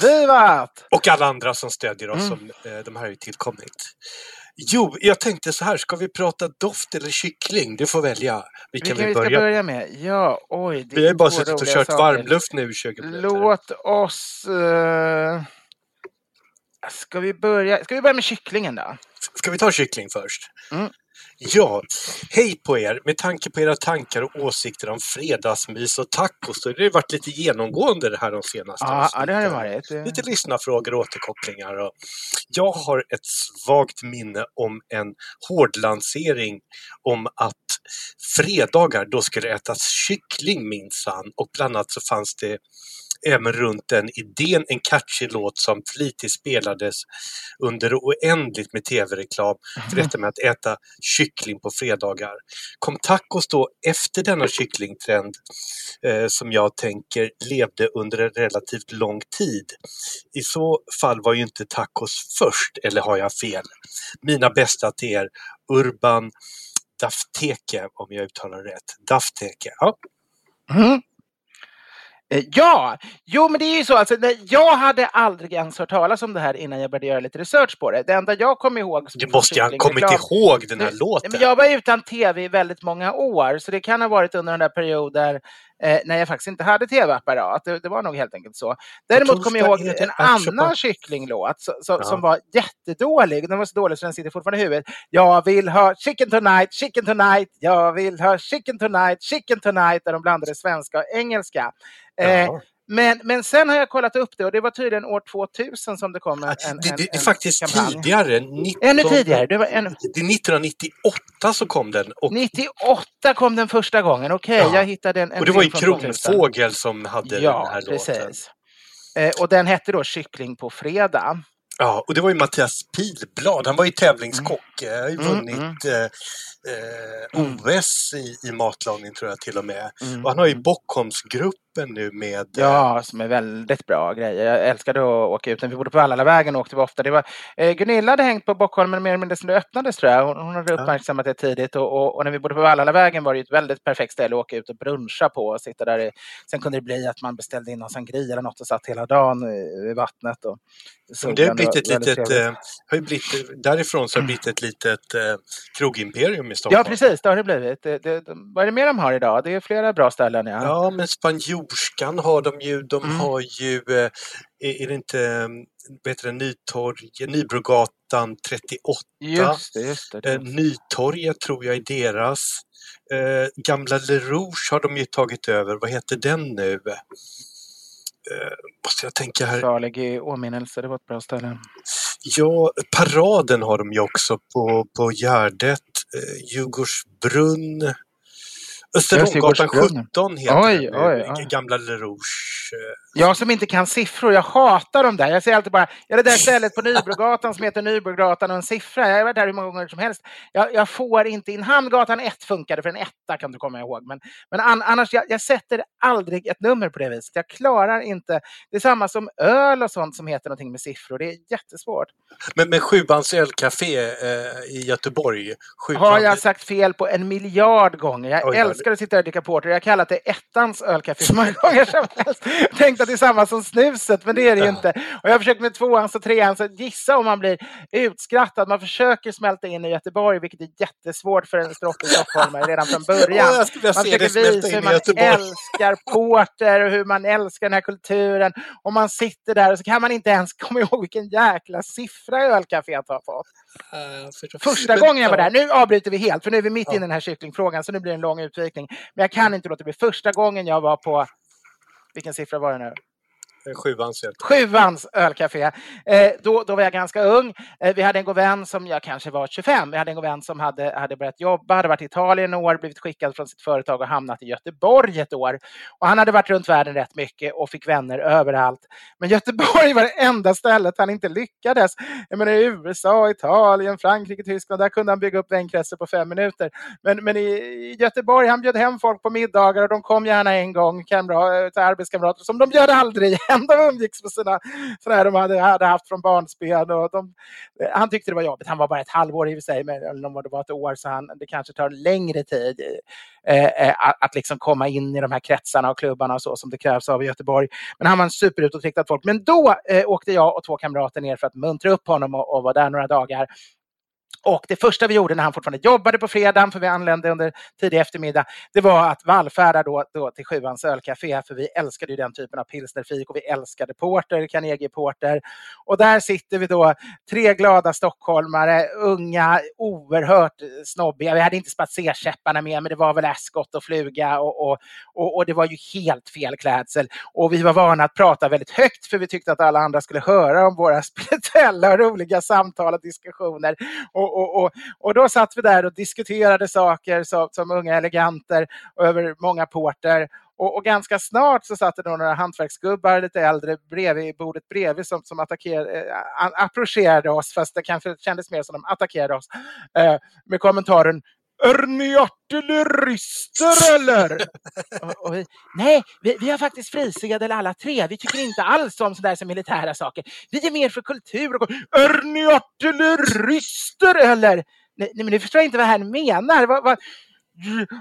[SPEAKER 1] Vivat!
[SPEAKER 2] Och alla andra som stödjer oss.
[SPEAKER 1] Mm.
[SPEAKER 2] Som, eh, de här har ju tillkommit. Jo, jag tänkte så här, ska vi prata doft eller kyckling? Du får välja. Vilken vi
[SPEAKER 1] vi ska
[SPEAKER 2] börja
[SPEAKER 1] med? Ja, oj. Det
[SPEAKER 2] Vi har ju bara suttit och kört
[SPEAKER 1] saker.
[SPEAKER 2] varmluft nu i köket.
[SPEAKER 1] Låt oss... eh, Ska vi börja, ska vi börja med kycklingen då?
[SPEAKER 2] Ska vi ta kyckling först?
[SPEAKER 1] Mm.
[SPEAKER 2] Ja, hej på er! Med tanke på era tankar och åsikter om fredagsmys och tacos så har det varit lite genomgående det här de senaste
[SPEAKER 1] Ja, ja, det har det varit.
[SPEAKER 2] Lite lyssnarfrågor och återkopplingar. Och jag har ett svagt minne om en hårdlansering om att fredagar då skulle det ätas kyckling minsann och bland annat så fanns det även runt den idén en catchy låt som flitigt spelades under oändligt med tv-reklam för detta med att äta kyckling på fredagar. Kom tacos då efter denna kycklingtrend eh, som jag tänker levde under en relativt lång tid? I så fall var ju inte tacos först, eller har jag fel? Mina bästa till er, Urban Dafteke, om jag uttalar rätt. Dafteke. Ja.
[SPEAKER 1] Mm. Eh, Ja, jo men det är ju så. Alltså, jag hade aldrig ens hört talas om det här innan jag började göra lite research på det. Det enda jag kom ihåg...
[SPEAKER 2] Du måste ju ha kommit ihåg den här låten.
[SPEAKER 1] Men jag var utan tv i väldigt många år, så det kan ha varit under den där perioden eh, när jag faktiskt inte hade tv-apparat. Det, det var nog helt enkelt så. Däremot kommer jag ihåg
[SPEAKER 2] det
[SPEAKER 1] en annan kycklinglåt så, så,
[SPEAKER 2] Ja.
[SPEAKER 1] som var jättedålig. Den var så dålig så den sitter fortfarande i huvudet. Jag vill ha chicken tonight, chicken tonight, jag vill ha chicken tonight, chicken tonight, där de blandade svenska och engelska. Eh. Men, men sen har jag kollat upp det och det var tydligen år 2000 som det kom en, en,
[SPEAKER 2] Det, det, det är faktiskt
[SPEAKER 1] kampanj.
[SPEAKER 2] tidigare. 19,
[SPEAKER 1] Ännu tidigare. Det var ännu,
[SPEAKER 2] Det är 1998 så kom den. Och,
[SPEAKER 1] 98 kom den första gången. Okej,
[SPEAKER 2] Ja.
[SPEAKER 1] jag hittade en, en
[SPEAKER 2] och det var ju
[SPEAKER 1] film från 2000.
[SPEAKER 2] Kronfågel som hade
[SPEAKER 1] Ja,
[SPEAKER 2] den här låten.
[SPEAKER 1] precis. Eh, och den hette då Kyckling på fredag.
[SPEAKER 2] Ja, och det var ju Mattias Pilblad. Han var ju tävlingskock. Eh, har ju
[SPEAKER 1] Mm,
[SPEAKER 2] vunnit eh, eh, OS i, i matlagning tror jag till och med.
[SPEAKER 1] Mm,
[SPEAKER 2] Och han har ju
[SPEAKER 1] mm.
[SPEAKER 2] Bockholmsgruppen nu med... eh,
[SPEAKER 1] Ja, som är väldigt bra grejer. Jag älskade att åka ut. Vi bodde på Vallalavägen åkte vi ofta. Det var, eh, Gunilla hade hängt på Bockholmen mer eller mindre sedan det öppnades tror jag. Hon, hon hade uppmärksammat det tidigt. Och, och, och när vi bodde på Vallalavägen var det ju ett väldigt perfekt ställe att åka ut och bruncha på. Och sitta där i, sen kunde det bli att man beställde in någon sangria eller något och satt hela dagen i, i vattnet. Och
[SPEAKER 2] det har
[SPEAKER 1] solen.
[SPEAKER 2] blivit ett litet,
[SPEAKER 1] trevligt.
[SPEAKER 2] eh, har ju blivit, därifrån så har det blivit ett litet eh, krogimperium i Stockholm.
[SPEAKER 1] Ja, precis. Det har det blivit. Det, det, det, vad är det mer de har idag? Det är flera bra ställen. Ja.
[SPEAKER 2] Ja, men spanjorskan har de ju. De
[SPEAKER 1] Mm.
[SPEAKER 2] har ju, eh, är, är det inte, det, Nytorg, Nybrogatan 38?
[SPEAKER 1] Just det, just det.
[SPEAKER 2] Eh, Nytorget tror jag är deras. Eh, gamla Le Rouge har de ju tagit över. Vad heter den nu? Eh, måste jag tänka här.
[SPEAKER 1] Salig i åminnelse, det var ett bra ställe.
[SPEAKER 2] Ja, paraden har de ju också på, på Gärdet. Eh, Djurgårdsbrunn. Österlånggatan
[SPEAKER 1] Djurgårdsbrunn.
[SPEAKER 2] 17 heter
[SPEAKER 1] Oj,
[SPEAKER 2] den
[SPEAKER 1] oj, oj.
[SPEAKER 2] Gamla Le Rouge. Eh,
[SPEAKER 1] Jag som inte kan siffror, jag hatar dem där. Jag säger alltid bara, ja det där stället på Nybrogatan som heter Nybrogatan och en siffra. Jag har varit där hur många gånger som helst. Jag, jag får inte in. Hamngatan 1 funkade för en etta kan du komma ihåg. Men, men an, annars, jag, jag sätter aldrig ett nummer på det viset. Jag klarar inte. Det är samma som öl och sånt som heter någonting med siffror. Det är jättesvårt.
[SPEAKER 2] Men, men Sjubans ölcafé eh, i Göteborg. Sjuan,
[SPEAKER 1] Har jag sagt fel på en miljard gånger? Jag
[SPEAKER 2] Oj,
[SPEAKER 1] älskar att sitta och dricka porter. Jag har kallat det ettans ölcafé så många gånger som helst. Tänkt att det är samma som snuset, men det är det ju inte. Och jag har försökt med tvåans och treans. Så gissa om man blir utskrattad. Man försöker smälta in i Göteborg, vilket är jättesvårt för en stroppig stockholmare redan från början. Man försöker visa hur man älskar porter och hur man älskar den här kulturen. Och man sitter där och så kan man inte ens komma ihåg vilken jäkla siffra ölcaféet har fått. Första gången jag var där, nu avbryter vi helt för nu är vi mitt inne i den här kycklingfrågan så nu blir det en lång utvikning. Men jag kan inte låta bli. Första gången jag var på, vilken siffra var det nu?
[SPEAKER 2] Eh, Sjuans öl.
[SPEAKER 1] Sjuans ölcafé. Eh, då, då var jag ganska ung. Eh, vi hade en god vän som jag kanske var 25. Vi hade en god vän som hade, hade börjat jobba, hade varit i Italien några år, blivit skickad från sitt företag och hamnat i Göteborg ett år. Och han hade varit runt världen rätt mycket och fick vänner överallt. Men Göteborg var det enda stället han inte lyckades. Jag menar i USA, Italien, Frankrike, Tyskland, där kunde han bygga upp vänkretsar på fem minuter. Men, men i, i Göteborg, han bjöd hem folk på middagar och de kom gärna en gång, kamrat, eh, arbetskamrater, som de bjöd aldrig hem. De umgicks med sina sådana de hade, hade haft från barnsben. Och de, han tyckte det var jobbigt. Han var bara ett halvår i och för sig, men eller om det var ett år, så han, det kanske tar längre tid eh, eh, att, att liksom komma in i de här kretsarna och klubbarna och så som det krävs av i Göteborg. Men han var en superutåtriktad folk. Men då eh, åkte jag och två kamrater ner för att muntra upp honom och, och var där några dagar. Och det första vi gjorde när han fortfarande jobbade på fredagen, för vi anlände under tidig eftermiddag, det var att vallfärda då, då till Sjuans ölcafé, för vi älskade ju den typen av pilsnerfik och vi älskade Porter, Carnegie Porter. Och där sitter vi då, tre glada stockholmare, unga, oerhört snobbiga. Vi hade inte spatserkäpparna med, men det var väl Ascot och fluga och, och, och, och, det var ju helt fel klädsel. Och vi var vana att prata väldigt högt, för vi tyckte att alla andra skulle höra om våra spirituella och roliga samtal och diskussioner. Och, och, och, och då satt vi där och diskuterade saker som, som unga eleganter över många porter. Och, och, ganska snart så satt det några hantverksgubbar lite äldre bredvid bordet bredvid som, som attackerade, äh, approcherade oss, fast det kanske kändes mer som de attackerade oss, äh, med kommentaren är ni artillerister eller? och, och vi, Nej, vi, vi har faktiskt frisedel alla tre. Vi tycker inte alls om sådär som militära saker. Vi är mer för kultur. Och, är ni artillerister eller? Nej, men nu förstår jag inte vad han menar. Vad, vad,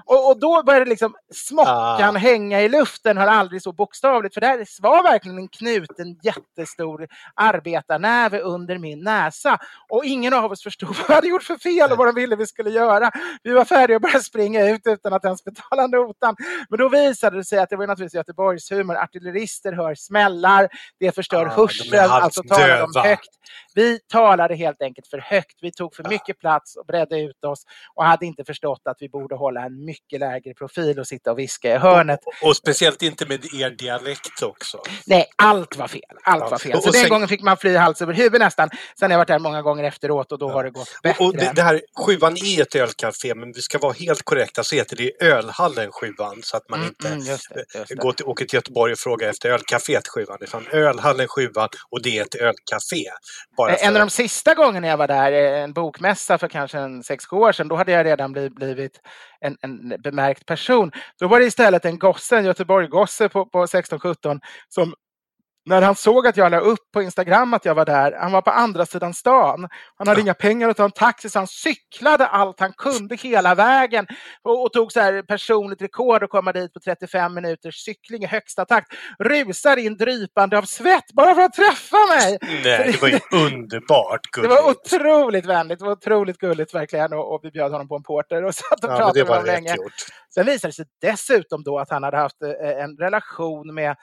[SPEAKER 1] och, och, då började liksom smockan ah. hänga i luften, har aldrig så bokstavligt, för det var verkligen en knuten jättestor arbetarnäve under min näsa. Och ingen av oss förstod vad vi hade gjort för fel och vad de ville vi skulle göra. Vi var färdiga att börja springa ut utan att ens betala notan. Men då visade det sig att det var naturligtvis Göteborgshumor. Artillerister hör smällar, det förstör ah, hörseln, alltså talar de högt. Vi talade helt enkelt för högt. Vi tog för mycket plats och bredde ut oss och hade inte förstått att vi borde hålla en mycket lägre profil och sitta och viska i hörnet.
[SPEAKER 2] Och, och speciellt inte med er dialekt också.
[SPEAKER 1] Nej, allt var fel. Allt var fel. Så och den sen... gången fick man fly hals över huvud nästan. Sen har jag varit där många gånger efteråt och då ja. har det gått bättre.
[SPEAKER 2] Och det, det, här, sjuan är ett ölcafé, men vi ska vara helt korrekta så heter det Ölhallen Sjuan så att man mm, inte mm, just det, just det. Går till, åker till Göteborg och frågar efter ölcaféet Sjuan. Utan Ölhallen Sjuan och det är ett ölcafé.
[SPEAKER 1] Bara för... En av de sista gångerna jag var där, en bokmässa för kanske en sex år sedan, då hade jag redan blivit en, en bemärkt person. Då var det istället en gosse, en Göteborg-gosse på, på 16-17 som när han såg att jag la upp på Instagram att jag var där, han var på andra sidan stan. Han hade ja. inga pengar att ta en taxi så han cyklade allt han kunde hela vägen och, och tog så här personligt rekord att komma dit på 35 minuters cykling i högsta takt. Rusar in drypande av svett bara för att träffa mig.
[SPEAKER 2] Nej, det var ju underbart
[SPEAKER 1] gulligt. Det var otroligt vänligt, det var otroligt gulligt verkligen och, och vi bjöd honom på en porter och satt och ja, pratade med honom länge. Gjort. Sen visade det sig dessutom då att han hade haft eh, en relation med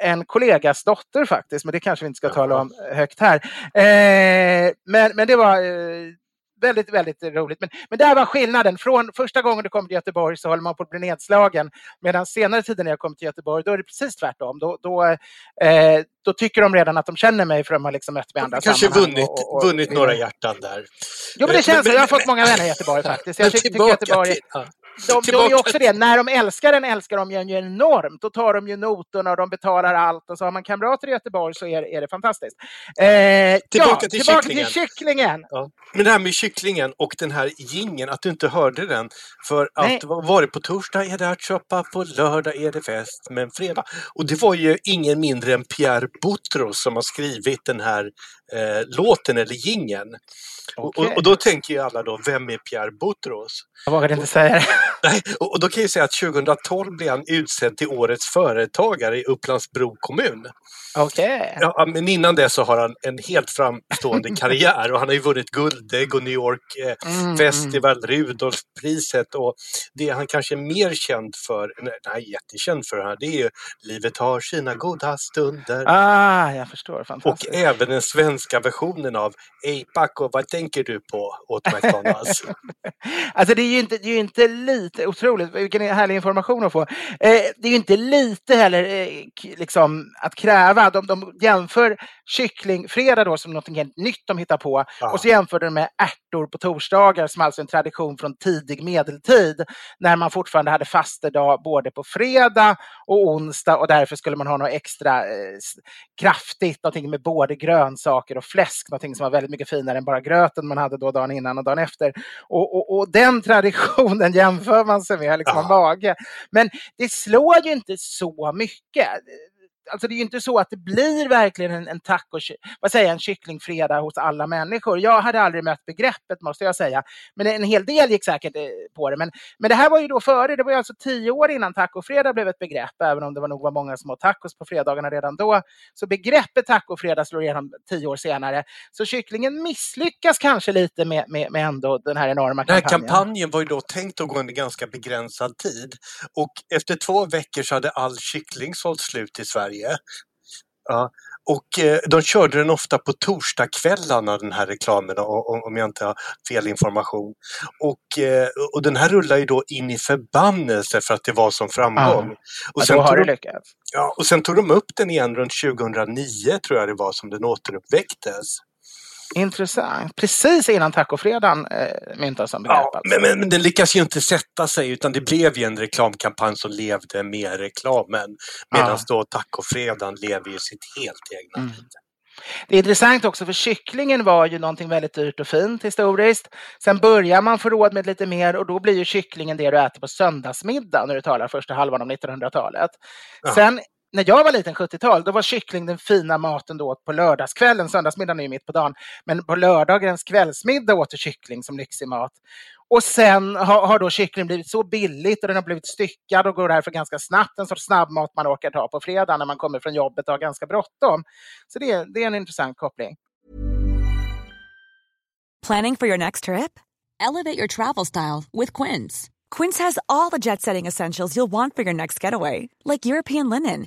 [SPEAKER 1] en kollegas dotter faktiskt, men det kanske vi inte ska tala om högt här. Eh, men, men det var väldigt, väldigt roligt. Men, men där var skillnaden. Från första gången du kommer till Göteborg så håller man på att bli nedslagen. Medan senare tiden när jag kom till Göteborg, då är det precis tvärtom. Då, då, eh, då tycker de redan att de känner mig för de har liksom mött mig i andra
[SPEAKER 2] Kanske vunnit, och, och, vunnit några hjärtan där.
[SPEAKER 1] Jo, men det känns men, Jag har fått många vänner i Göteborg faktiskt. Jag tycker, tycker Göteborg... Till, ja de, de är också det, när de älskar en älskar de ju enormt. Då tar de ju notorna och de betalar allt. Och så har man kamrater i Göteborg så är, är det fantastiskt. Eh,
[SPEAKER 2] tillbaka ja, till
[SPEAKER 1] tillbaka
[SPEAKER 2] kycklingen.
[SPEAKER 1] Till kycklingen.
[SPEAKER 2] Ja. Men det här med kycklingen och den här gingen att du inte hörde den. För att var det på torsdag är det ärtsoppa, på lördag är det fest, men fredag. Och det var ju ingen mindre än Pierre Boutros som har skrivit den här eh, låten eller gingen. Okay. Och, och, då tänker ju alla då, vem är Pierre Boutros?
[SPEAKER 1] Jag vågade inte säga det.
[SPEAKER 2] Nej, och, och, då kan jag säga att 2012 blev han utsedd till Årets företagare i Upplands-Bro kommun.
[SPEAKER 1] Okej. Okay.
[SPEAKER 2] Ja, men innan det så har han en helt framstående karriär och han har ju vunnit Guldägg och New York eh, mm, mm. Festival. Rudolfpriset och det han kanske är mer känd för, nej, jättekänd för, här, det är ju Livet har sina goda stunder.
[SPEAKER 1] Ah, jag förstår.
[SPEAKER 2] Och även den svenska versionen av Ej Paco, vad tänker du på åt McDonalds?
[SPEAKER 1] alltså det är ju inte, det är ju inte lite, otroligt, vilken härlig information att få. Eh, det är ju inte lite heller eh, liksom att kräva. De, de jämför kycklingfredag då som något helt nytt de hittar på ja. och så jämför de med ärtor på torsdagar som alltså är en tradition från tidig medeltid när man fortfarande hade fastedag både på fredag och onsdag och därför skulle man ha något extra eh, kraftigt, någonting med både grönsaker och fläsk, någonting som var väldigt mycket finare än bara gröten man hade då dagen innan och dagen efter. Och, och, och den traditionen jämför man sig med liksom ja. mage. Men det slår ju inte så mycket alltså det är ju inte så att det blir verkligen en, en taco, vad säger en kycklingfredag hos alla människor. Jag hade aldrig mött begreppet måste jag säga. Men en hel del gick säkert eh, på det. Men, men det här var ju då före, det var ju alltså tio år innan tacofredag blev ett begrepp, även om det var nog var många som åt tacos på fredagarna redan då. Så begreppet tacofredag slår igenom tio år senare. Så kycklingen misslyckas kanske lite med, med, med ändå den här enorma kampanjen.
[SPEAKER 2] Den här kampanjen var ju då tänkt att gå under ganska begränsad tid och efter två veckor så hade all kyckling sålt slut i Sverige. Ja, och eh, de körde den ofta på torsdagskvällarna den här reklamen om jag inte har fel information. Och, eh, och den här rullar ju då in i förbannelse för att det var som framgång.
[SPEAKER 1] Ja.
[SPEAKER 2] Och,
[SPEAKER 1] Ja,
[SPEAKER 2] sen
[SPEAKER 1] det
[SPEAKER 2] de, ja, och sen tog de upp den igen runt 2009 tror jag det var som den återuppväcktes.
[SPEAKER 1] Intressant. Precis innan tacofredagen eh, myntas som begrepp.
[SPEAKER 2] Ja,
[SPEAKER 1] alltså.
[SPEAKER 2] men, men, den lyckas ju inte sätta sig utan det blev ju en reklamkampanj som levde med reklamen. Medan
[SPEAKER 1] Ja.
[SPEAKER 2] då tacofredagen lever ju sitt helt egna
[SPEAKER 1] Mm. Det är intressant också för kycklingen var ju någonting väldigt dyrt och fint historiskt. Sen börjar man få råd med lite mer och då blir ju kycklingen det du äter på söndagsmiddag när du talar första halvan av 1900-talet.
[SPEAKER 2] Ja.
[SPEAKER 1] Sen när jag var liten, 70-tal, då var kyckling den fina maten då på lördagskvällen. Söndagsmiddagen är ju mitt på dagen. Men på lördagens kvällsmiddag åt du kyckling som lyxig mat. Och sen har, har då kyckling blivit så billigt och den har blivit styckad och går därför ganska snabbt. En sorts snabbmat man orkar ta på fredag när man kommer från jobbet och har ganska bråttom. Så det, är- det är en intressant koppling.
[SPEAKER 3] Planning for your next trip? Elevate your travel style with Quince. Quince has all the jet setting essentials you'll want for your next getaway, like European linen,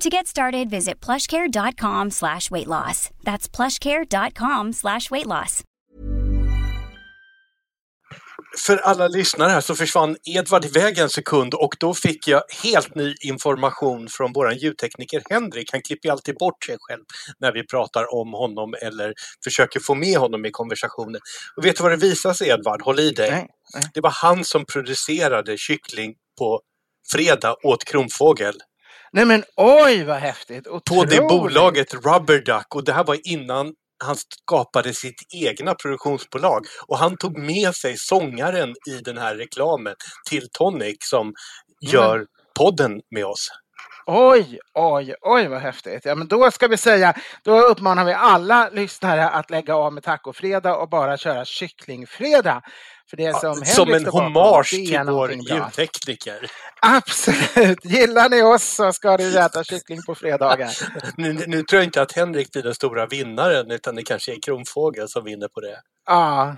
[SPEAKER 4] To get started, visit plushcare.com slash weight loss. That's plushcare.com slash weight loss.
[SPEAKER 2] För alla lyssnare här så försvann Edvard iväg en sekund och då fick jag helt ny information från vår ljudtekniker Henrik. Han klipper alltid bort sig själv när vi pratar om honom eller försöker få med honom i konversationen. Och vet du vad det visar sig Edvard? Håll i dig.
[SPEAKER 1] Nej, nej.
[SPEAKER 2] Det var han som producerade kyckling på fredag åt Kronfågel.
[SPEAKER 1] Nej men oj vad häftigt!
[SPEAKER 2] På det
[SPEAKER 1] Otroligt.
[SPEAKER 2] bolaget Rubber Duck och det här var innan han skapade sitt egna produktionsbolag och han tog med sig sångaren i den här reklamen till Tonic som gör podden med oss.
[SPEAKER 1] Oj, oj, oj vad häftigt. Ja, men då ska vi säga, då uppmanar vi alla lyssnare att lägga av med tacofredag och bara köra kycklingfredag. För det som,
[SPEAKER 2] Som
[SPEAKER 1] Henrik
[SPEAKER 2] en hommage till vår ljudtekniker.
[SPEAKER 1] Absolut! Gillar ni oss så ska du äta kyckling på fredagar.
[SPEAKER 2] Nu, nu tror jag inte att Henrik blir den stora vinnaren utan det kanske är Kronfågel som vinner på det.
[SPEAKER 1] Ja.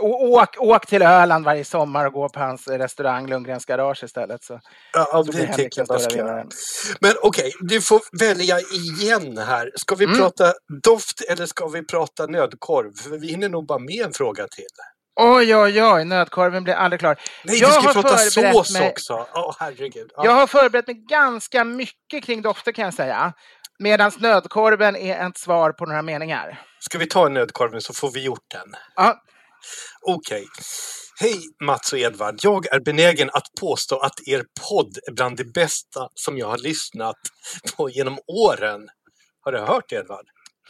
[SPEAKER 1] Åk, åk till Öland varje sommar och gå på hans restaurang Lundgrens Garage istället. Så,
[SPEAKER 2] Ja,
[SPEAKER 1] så
[SPEAKER 2] det tycker jag ska. Men okej, du får välja igen här. Ska vi
[SPEAKER 1] Mm.
[SPEAKER 2] prata doft eller ska vi prata nödkorv? För vi hinner nog bara med en fråga till.
[SPEAKER 1] Oj, oj, oj, nödkorven blir aldrig klar.
[SPEAKER 2] Nej,
[SPEAKER 1] Jag
[SPEAKER 2] vi ska prata sås
[SPEAKER 1] mig-
[SPEAKER 2] också. Åh, herregud. Ja.
[SPEAKER 1] Jag har förberett mig ganska mycket kring dofter kan jag säga. Medan nödkorven är ett svar på några meningar.
[SPEAKER 2] Ska vi ta en nödkorven så får vi gjort den.
[SPEAKER 1] Ja,
[SPEAKER 2] Okej. Hej Mats och Edvard. Jag är benägen att påstå att er podd är bland det bästa som jag har lyssnat på genom åren. Har du hört Edvard?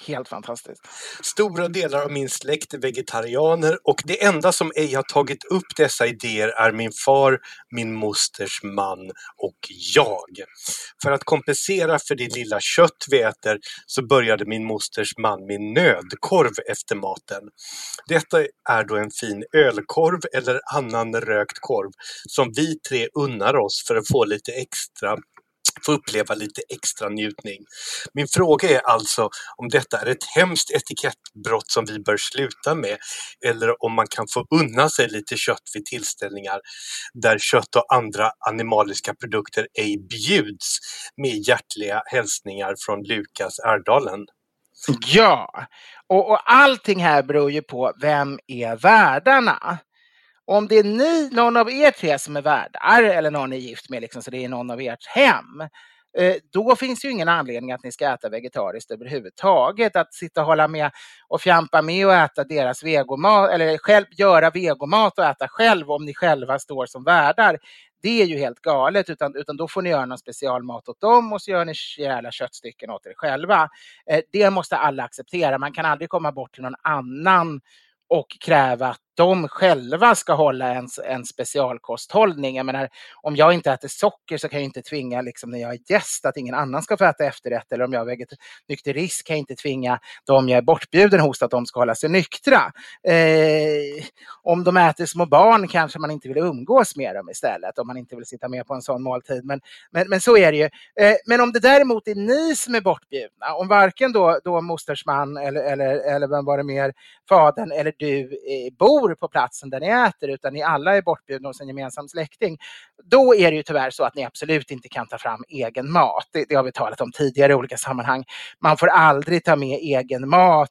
[SPEAKER 1] Helt fantastiskt.
[SPEAKER 2] Stora delar av min släkt är vegetarianer och det enda som ej har tagit upp dessa idéer är min far, min mosters man och jag. För att kompensera för det lilla kött vi äter så började min mosters man med nödkorv efter maten. Detta är då en fin ölkorv eller annan rökt korv som vi tre unnar oss för att få lite extra få uppleva lite extra njutning. Min fråga är alltså om detta är ett hemskt etikettbrott som vi bör sluta med eller om man kan få unna sig lite kött vid tillställningar där kött och andra animaliska produkter ej bjuds med hjärtliga hälsningar från Lukas Ärdalen.
[SPEAKER 1] Ja, och, och allting här beror ju på vem är värdarna om det är ni, någon av er tre som är värdar eller någon ni är gift med, liksom, så det är någon av ert hem, eh, då finns ju ingen anledning att ni ska äta vegetariskt överhuvudtaget. Att sitta och hålla med och fjampa med och äta deras vegomat eller själv göra vegomat och äta själv om ni själva står som värdar. Det är ju helt galet, utan, utan då får ni göra någon specialmat åt dem och så gör ni rejäla köttstycken åt er själva. Eh, det måste alla acceptera. Man kan aldrig komma bort till någon annan och kräva att de själva ska hålla en, en specialkosthållning. Jag menar, om jag inte äter socker så kan jag inte tvinga liksom, när jag är gäst att ingen annan ska få äta efterrätt. Eller om jag är nykterist kan jag inte tvinga de jag är bortbjuden hos att de ska hålla sig nyktra. Eh, om de äter små barn kanske man inte vill umgås med dem istället. Om man inte vill sitta med på en sån måltid. Men, men, men så är det ju. Eh, men om det däremot är ni som är bortbjudna, om varken då, då mosters man eller, eller, eller vem var det mer, fadern eller du eh, bor bor på platsen där ni äter utan ni alla är bortbjudna hos en gemensam släkting. Då är det ju tyvärr så att ni absolut inte kan ta fram egen mat. Det, det har vi talat om tidigare i olika sammanhang. Man får aldrig ta med egen mat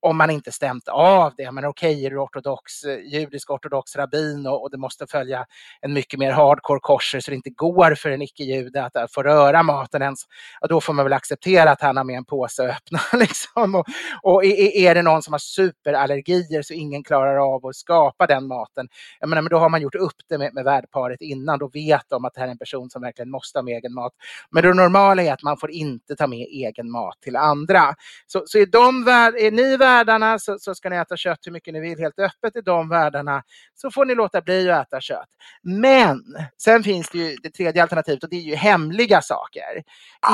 [SPEAKER 1] om man inte stämt av det. Men okej, okay, är du ortodox, eh, judisk ortodox rabbin och, och det måste följa en mycket mer hardcore korser så det inte går för en icke-jude att, få röra maten ens. ja då får man väl acceptera att han har med en påse och öppna. Liksom. Och, och är, är det någon som har superallergier så ingen klarar av att skapa den maten, jag menar, men då har man gjort upp det med, med värdparet innan. Då vet de att det här är en person som verkligen måste ha med egen mat. Men det normala är att man får inte ta med egen mat till andra. Så, så är, de, är ni världarna så, så, ska ni äta kött hur mycket ni vill helt öppet. I de världarna så får ni låta bli att äta kött. Men sen finns det ju det tredje alternativet och det är ju hemliga saker.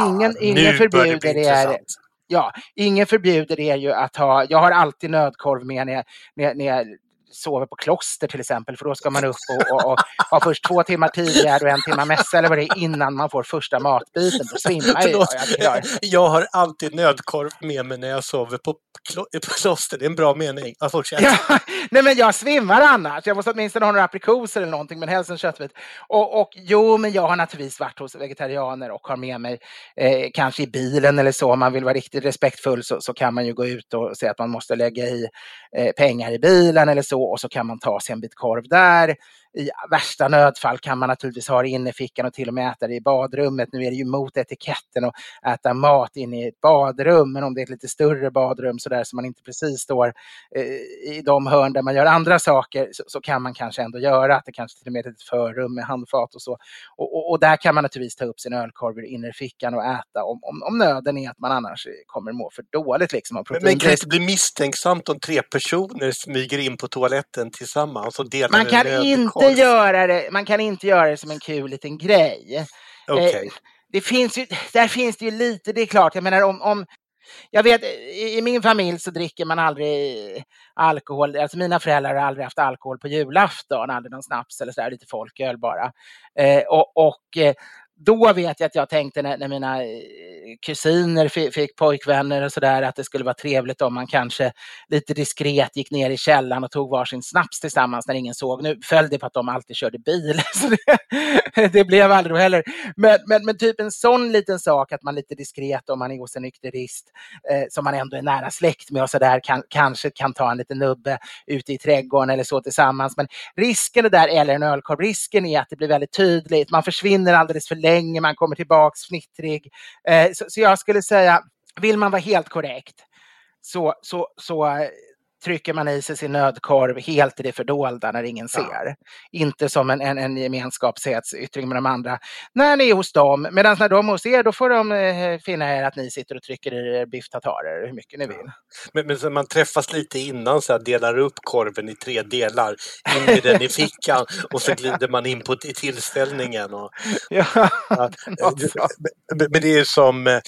[SPEAKER 1] Ingen, ah, ingen förbjuder er ja, ingen förbjuder er ju att ha, jag har alltid nödkorv med när när, när sover på kloster till exempel, för då ska man upp och, och, och ha först två timmar tidigare och en timme mässa eller vad det är innan man får första matbiten. Då svimmar jag.
[SPEAKER 2] Jag, jag har alltid nödkorv med mig när jag sover på, klo på kloster. Det är en bra mening. Ja,
[SPEAKER 1] ja, nej, men jag svimmar annars. Jag måste åtminstone ha några aprikoser eller någonting, men helst en köttbit. Och, och jo, men jag har naturligtvis varit hos vegetarianer och har med mig eh, kanske i bilen eller så. Om man vill vara riktigt respektfull så, så kan man ju gå ut och säga att man måste lägga i eh, pengar i bilen eller så och så kan man ta sig en bit korv där i värsta nödfall kan man naturligtvis ha det inne i fickan och till och med äta det i badrummet. Nu är det ju mot etiketten att äta mat inne i ett badrum, men om det är ett lite större badrum så där så man inte precis står eh, i de hörn där man gör andra saker så, kan man kanske ändå göra att det kanske till och med är ett förrum med handfat och så. Och, och, och, där kan man naturligtvis ta upp sin ölkorv ur innerfickan och äta om, om, om nöden är att man annars kommer må för dåligt. Liksom,
[SPEAKER 2] men, men kan det inte bli misstänksamt om tre personer smyger in på toaletten tillsammans och delar
[SPEAKER 1] man kan inte inte göra det, man kan inte göra det som en kul liten grej.
[SPEAKER 2] Okay. Eh,
[SPEAKER 1] det finns ju, där finns det ju lite, det är klart, jag menar om, om jag vet, i min familj så dricker man aldrig alkohol. Alltså mina föräldrar har aldrig haft alkohol på julafton, aldrig någon snaps eller sådär, lite folköl bara. Eh, och, och eh, då vet jag att jag tänkte när, när mina eh, kusiner fick, fick pojkvänner och sådär att det skulle vara trevligt om man kanske lite diskret gick ner i källaren och tog varsin snaps tillsammans när ingen såg. Nu föll det på att de alltid körde bil, så det, det blev aldrig då heller. Men, men, men, typ en sån liten sak att man lite diskret om man är hos en nykterist eh, som man ändå är nära släkt med och sådär kan, kanske kan ta en liten nubbe ute i trädgården eller så tillsammans. Men risken är där, eller en ölkorv, risken är att det blir väldigt tydligt. Man försvinner alldeles för länge, man kommer tillbaks fnittrig. Eh, så, så, jag skulle säga, vill man vara helt korrekt så, så, så trycker man i sig sin nödkorv helt i det fördolda när ingen ser.
[SPEAKER 2] Ja.
[SPEAKER 1] Inte som en, en, en gemenskapshetsyttring med de andra. När ni är hos dem, medan när de är hos er då får de eh, finna er att ni sitter och trycker i er biff hur mycket ni vill.
[SPEAKER 2] Men, men så man träffas lite innan så här, delar upp korven i tre delar. In med den i fickan och så glider man in på i tillställningen. Och,
[SPEAKER 1] Ja,
[SPEAKER 2] ja, men, men det är som eh,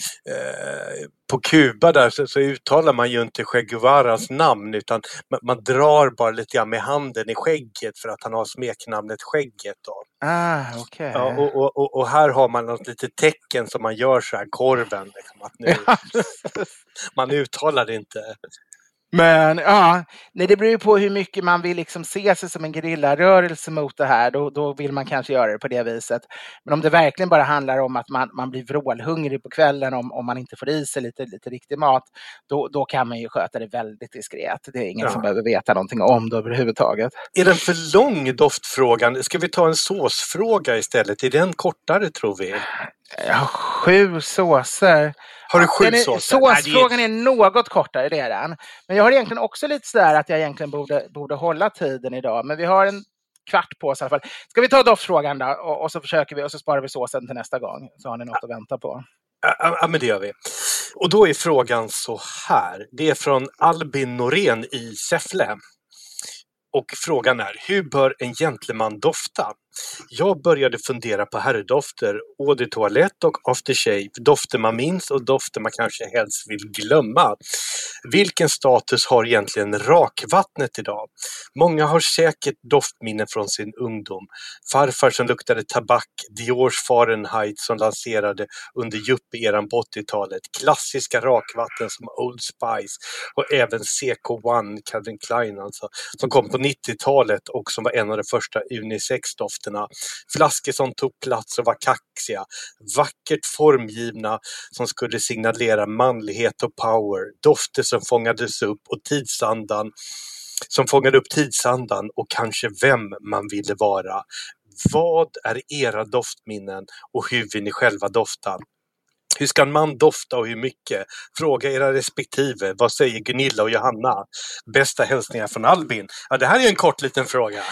[SPEAKER 2] på Kuba där så, så uttalar man ju inte Che Guevaras namn utan man, man drar bara lite grann med handen i skägget för att han har smeknamnet Skägget. Då.
[SPEAKER 1] Ah, okej.
[SPEAKER 2] Ja, och, och, och, och här har man något litet tecken som man gör så här, korven. Liksom, att nu, man uttalar det inte.
[SPEAKER 1] Men ja, nej, det beror ju på hur mycket man vill liksom se sig som en gerillarörelse mot det här. Då, då vill man kanske göra det på det viset. Men om det verkligen bara handlar om att man, man blir vrålhungrig på kvällen om, om man inte får i sig lite, lite riktig mat, då, då kan man ju sköta det väldigt diskret. Det är ingen
[SPEAKER 2] Ja.
[SPEAKER 1] som behöver veta någonting om det överhuvudtaget.
[SPEAKER 2] Är den för lång doftfrågan? Ska vi ta en såsfråga istället? Är den kortare tror vi?
[SPEAKER 1] Ja, sju såser.
[SPEAKER 2] Har du sju
[SPEAKER 1] Den är,
[SPEAKER 2] såser?
[SPEAKER 1] Såsfrågan är något kortare, det är den. Men jag har egentligen också lite sådär att jag egentligen borde, borde hålla tiden idag. Men vi har en kvart på oss i alla fall. Ska vi ta doftfrågan då? Och, och så försöker vi och så sparar vi såsen till nästa gång. Så har ni något att vänta på.
[SPEAKER 2] Ja, ja, men det gör vi. Och då är frågan så här. Det är från Albin Norén i Säffle. Och frågan är, hur bör en gentleman dofta? Jag började fundera på herrdofter, eau de toilette och aftershave, dofter man minns och dofter man kanske helst vill glömma. Vilken status har egentligen rakvattnet idag? Många har säkert doftminnen från sin ungdom. Farfar som luktade tabak, Diors Fahrenheit som lanserade under yuppie-eran på 80-talet, klassiska rakvatten som Old Spice och även CK1, Calvin Klein alltså, som kom på 90-talet och som var en av de första unisex-dofterna. Flaskor som tog plats och var kaxiga, vackert formgivna som skulle signalera manlighet och power, dofter som fångades upp och tidsandan som fångade upp tidsandan och kanske vem man ville vara. Vad är era doftminnen och hur vill ni själva dofta? Hur ska en man dofta och hur mycket? Fråga era respektive. Vad säger Gunilla och Johanna? Bästa hälsningar från Albin. Ja, det här är ju en kort liten fråga.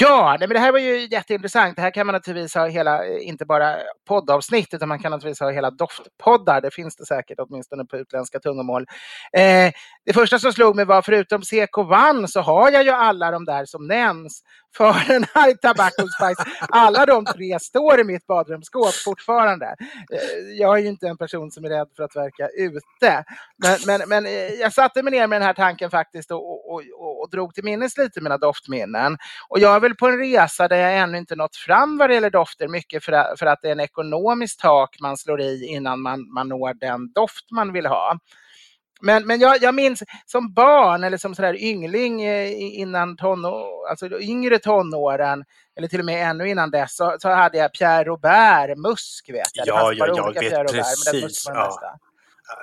[SPEAKER 1] Ja, nej, men det här var ju jätteintressant. Det här kan man naturligtvis ha hela, eh, inte bara poddavsnitt, utan man kan naturligtvis ha hela doftpoddar. Det finns det säkert, åtminstone på utländska tungomål. Eh, det första som slog mig var, förutom CK1 så har jag ju alla de där som nämns. Fahrenheit, Tobacco Spice. Alla de tre står i mitt badrumsskåp fortfarande. Eh, jag är ju inte en person som är rädd för att verka ute. Men, men, men eh, jag satte mig ner med den här tanken faktiskt och, och, och, och drog till minnes lite mina doftminnen. Och jag är väl på en resa där jag ännu inte nått fram vad det gäller dofter, mycket för att, för att det är en ekonomisk tak man slår i innan man, man når den doft man vill ha. Men, men jag, jag minns som barn eller som sådär yngling eh, innan tonår, alltså yngre tonåren, eller till och med ännu innan dess, så, så hade jag Pierre Robert musk vet jag.
[SPEAKER 2] Ja, ja, jag vet
[SPEAKER 1] Pierre Robert,
[SPEAKER 2] precis,
[SPEAKER 1] musk var den
[SPEAKER 2] ja.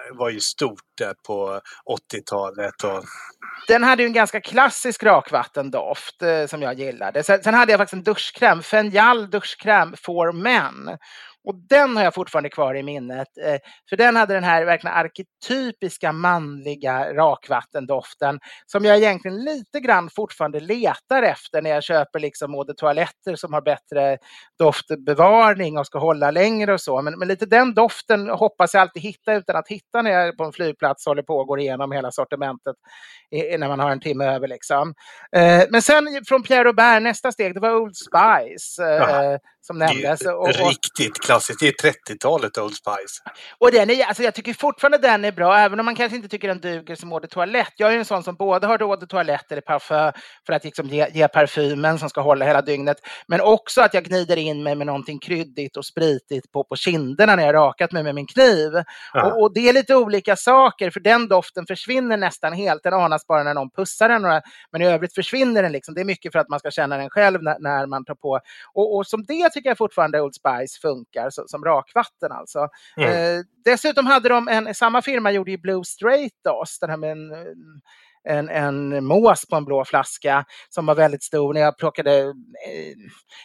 [SPEAKER 2] Det var ju stort där på 80-talet. Och...
[SPEAKER 1] Den hade ju en ganska klassisk rakvattendoft eh, som jag gillade. Sen, sen hade jag faktiskt en duschkräm, Fenjal duschkräm for men. Och den har jag fortfarande kvar i minnet. Eh, för den hade den här verkligen arketypiska manliga rakvattendoften som jag egentligen lite grann fortfarande letar efter när jag köper liksom eau toaletter som har bättre doftbevarning och ska hålla längre och så. Men, men lite den doften hoppas jag alltid hitta utan att hitta när jag på en flygplats håller på och går igenom hela sortimentet när man har en timme över. Liksom. Eh, men sen från Pierre Robert, nästa steg, det var Old Spice. Eh,
[SPEAKER 2] Ja.
[SPEAKER 1] som
[SPEAKER 2] Det är
[SPEAKER 1] nämndes. Och, och,
[SPEAKER 2] riktigt klassiskt. Det är 30-talet Old Spice.
[SPEAKER 1] och den är, alltså jag tycker fortfarande den är bra, även om man kanske inte tycker den duger som eau de toilette. Jag är en sån som både har eau de toilette eller parfum för att liksom ge, ge parfymen som ska hålla hela dygnet, men också att jag gnider in mig med någonting kryddigt och spritigt på, på kinderna när jag rakat mig med min kniv.
[SPEAKER 2] Ja.
[SPEAKER 1] Och, och det är lite olika saker, för den doften försvinner nästan helt. Den anas bara när någon pussar den, men i övrigt försvinner den. Liksom. Det är mycket för att man ska känna den själv när, när man tar på. Och, och som det tycker jag fortfarande Old Spice funkar, så, som rakvatten alltså.
[SPEAKER 2] Mm.
[SPEAKER 1] Eh, dessutom hade de en, samma firma gjorde ju Blue Straight Dust, den här med en, en, en mås på en blå flaska som var väldigt stor när jag plockade eh,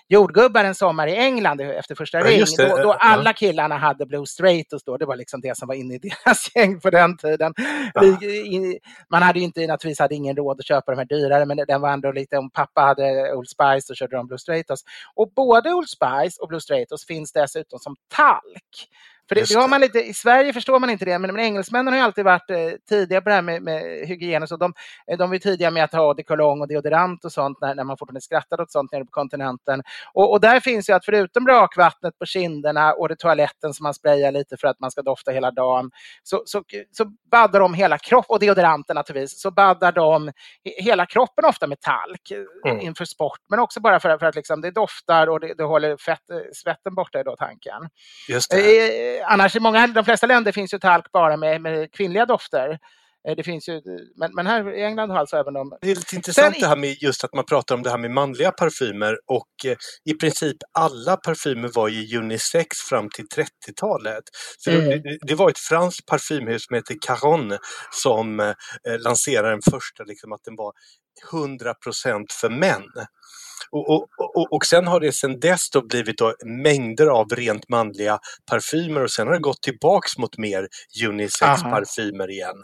[SPEAKER 1] jordgubbar en sommar i England efter första
[SPEAKER 2] Ja,
[SPEAKER 1] ring. Då, då
[SPEAKER 2] Ja.
[SPEAKER 1] alla killarna hade Blue Stratos då. Det var liksom det som var inne i deras gäng på den tiden. Vi, i, man hade ju inte, naturligtvis hade ingen råd att köpa de här dyrare, men den var ändå lite, om pappa hade Old Spice så körde de Blue Stratos. Och både Old Spice och Blue Stratos finns dessutom som talk. För det, det har man lite, I Sverige förstår man inte det, men, men engelsmännen har ju alltid varit eh, tidiga på det här med, med hygien. Och så de, eh, de ju tidiga med att ha eau de cologne och deodorant och sånt när, när man fortfarande skrattade åt sånt nere på kontinenten. Och, och där finns ju att förutom rakvattnet på kinderna och det toaletten som man sprayar lite för att man ska dofta hela dagen, så, så, så baddar de hela kroppen, och deodoranten naturligtvis, så baddar de he- hela kroppen ofta med talk eh,
[SPEAKER 2] Mm.
[SPEAKER 1] inför sport, men också bara för, för att liksom det doftar och det, det håller fett, eh, svetten borta är då tanken.
[SPEAKER 2] Just det.
[SPEAKER 1] Eh, annars i många, de flesta länder finns ju talk bara med, med kvinnliga dofter. Eh, det finns ju, men, men här i England har alltså även de...
[SPEAKER 2] Det är lite intressant
[SPEAKER 1] Sen-
[SPEAKER 2] det här med just att man pratar om det här med manliga parfymer och eh, i princip alla parfymer var ju unisex fram till 30-talet. Så
[SPEAKER 1] Mm.
[SPEAKER 2] det, det var ett franskt parfymhus som heter Caron som eh, lanserade den första, liksom, att den var 100% för män. Och, och, och, och sen har det sen dess då blivit då mängder av rent manliga parfymer och sen har det gått tillbaks mot mer unisex-parfymer igen.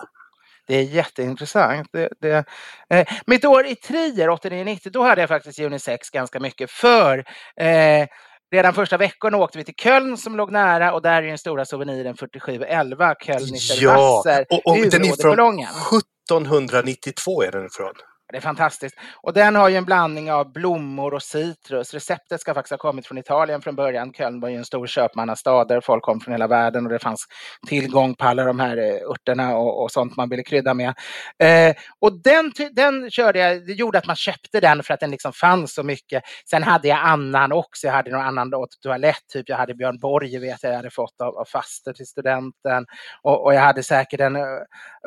[SPEAKER 1] Det är jätteintressant. Det, det, eh, mitt år i Trier, 89-90, då hade jag faktiskt unisex ganska mycket för eh, Redan första veckorna åkte vi till Köln som låg nära och där är den stora souveniren 4711 Kölnischer
[SPEAKER 2] Ja,
[SPEAKER 1] Wasser
[SPEAKER 2] och, och den är från
[SPEAKER 1] kolongen.
[SPEAKER 2] 1792 är den ifrån.
[SPEAKER 1] Det är fantastiskt. Och den har ju en blandning av blommor och citrus. Receptet ska faktiskt ha kommit från Italien från början. Köln var ju en stor köpmannastad där folk kom från hela världen och det fanns tillgång på alla de här eh, örterna och, och sånt man ville krydda med. Eh, och den, den körde jag, det gjorde att man köpte den för att den liksom fanns så mycket. Sen hade jag annan också. Jag hade någon annan åt toalett, typ jag hade Björn Borg vet jag, jag hade fått av, av faster till studenten. Och, och jag hade säkert en eh,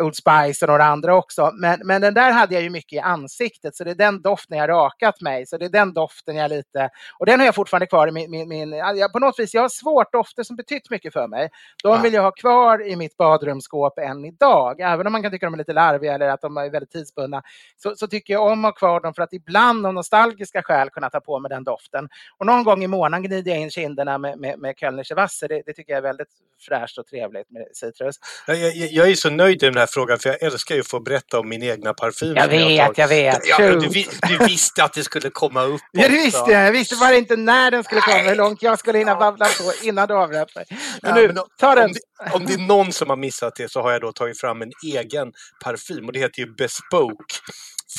[SPEAKER 1] Old Spice och några andra också. Men, men den där hade jag ju mycket i ansiktet, så det är den doften jag rakat mig. Så det är den doften jag lite... Och den har jag fortfarande kvar i min... min, min jag, på något vis, jag har svårt dofter som betytt mycket för mig. De vill jag ha kvar i mitt badrumsskåp än idag. Även om man kan tycka de är lite larviga eller att de är väldigt tidsbundna. Så, så tycker jag om att ha kvar dem för att ibland av nostalgiska skäl kunna ta på mig den doften. Och någon gång i månaden gnider jag in kinderna med, med, med Kölnische Wasser. Det, det tycker jag är väldigt fräscht och trevligt med citrus.
[SPEAKER 2] Jag, jag, jag är så nöjd i den här frågan för jag älskar ju att få berätta om min egna parfym.
[SPEAKER 1] Jag
[SPEAKER 2] har
[SPEAKER 1] vet,
[SPEAKER 2] tagit.
[SPEAKER 1] Jag vet.
[SPEAKER 2] Ja, du, du visste att det skulle komma upp
[SPEAKER 1] Ja, det visste jag. Jag visste bara inte när den skulle komma, hur långt jag skulle hinna babbla på innan du avbröt mig. Men nu, ta den.
[SPEAKER 2] Om det, om det är någon som har missat det så har jag då tagit fram en egen parfym och det heter ju Bespoke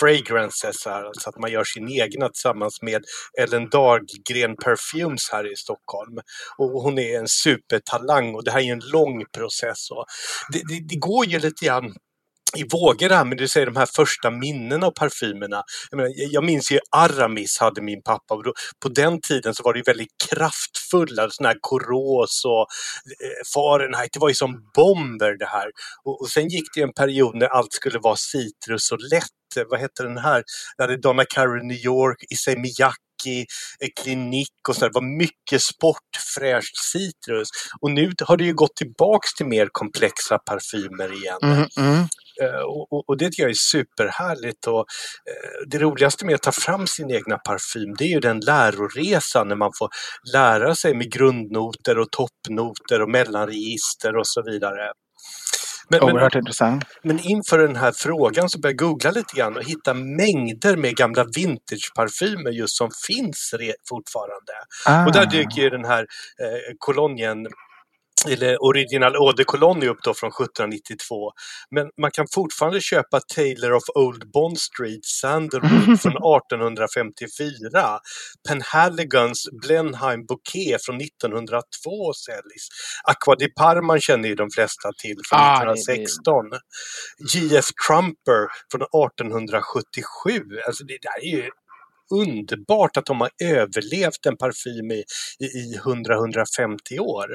[SPEAKER 2] Fragrances här, så att man gör sin egna tillsammans med Ellen Dahlgren Perfumes här i Stockholm. Och hon är en supertalang och det här är en lång process. Och det, det, det går ju lite grann i vågor här, men du säger de här första minnena av parfymerna. Jag, menar, jag minns ju Aramis hade min pappa och då, på den tiden så var det ju väldigt kraftfulla, sådana här Coros och eh, Fahrenheit. Det var ju som bomber det här. Och, och sen gick det en period när allt skulle vara citrus och lätt. Eh, vad hette den här? Jag hade Donna Karen New York, Issey Miyake, eh, Klinik och sådär. Det var mycket sport, fräscht citrus. Och nu har det ju gått tillbaks till mer komplexa parfymer igen.
[SPEAKER 1] Mm, mm.
[SPEAKER 2] Eh, Och, det tycker jag är superhärligt. Och, eh, det roligaste med att ta fram sin egna parfym det är ju den läroresan när man får lära sig med grundnoter och toppnoter och mellanregister och så vidare. Men, men,
[SPEAKER 1] Oerhört intressant.
[SPEAKER 2] men inför den här frågan så började jag googla lite grann och hitta mängder med gamla vintageparfymer just som finns fortfarande.
[SPEAKER 1] Ah.
[SPEAKER 2] Och där dyker ju den här eh, kolonien eller Original Eau de Cologne upp då från 1792. Men man kan fortfarande köpa Taylor of Old Bond Street Sandalwood från 1854. Penhaligons Blenheim Bouquet från 1902 säljs. Aqua di Parma känner ju de flesta till från
[SPEAKER 1] Ah, det-
[SPEAKER 2] 1916. JF Trumper från 1877. Alltså det där är ju underbart att de har överlevt en parfym i, i, i 100-150 år.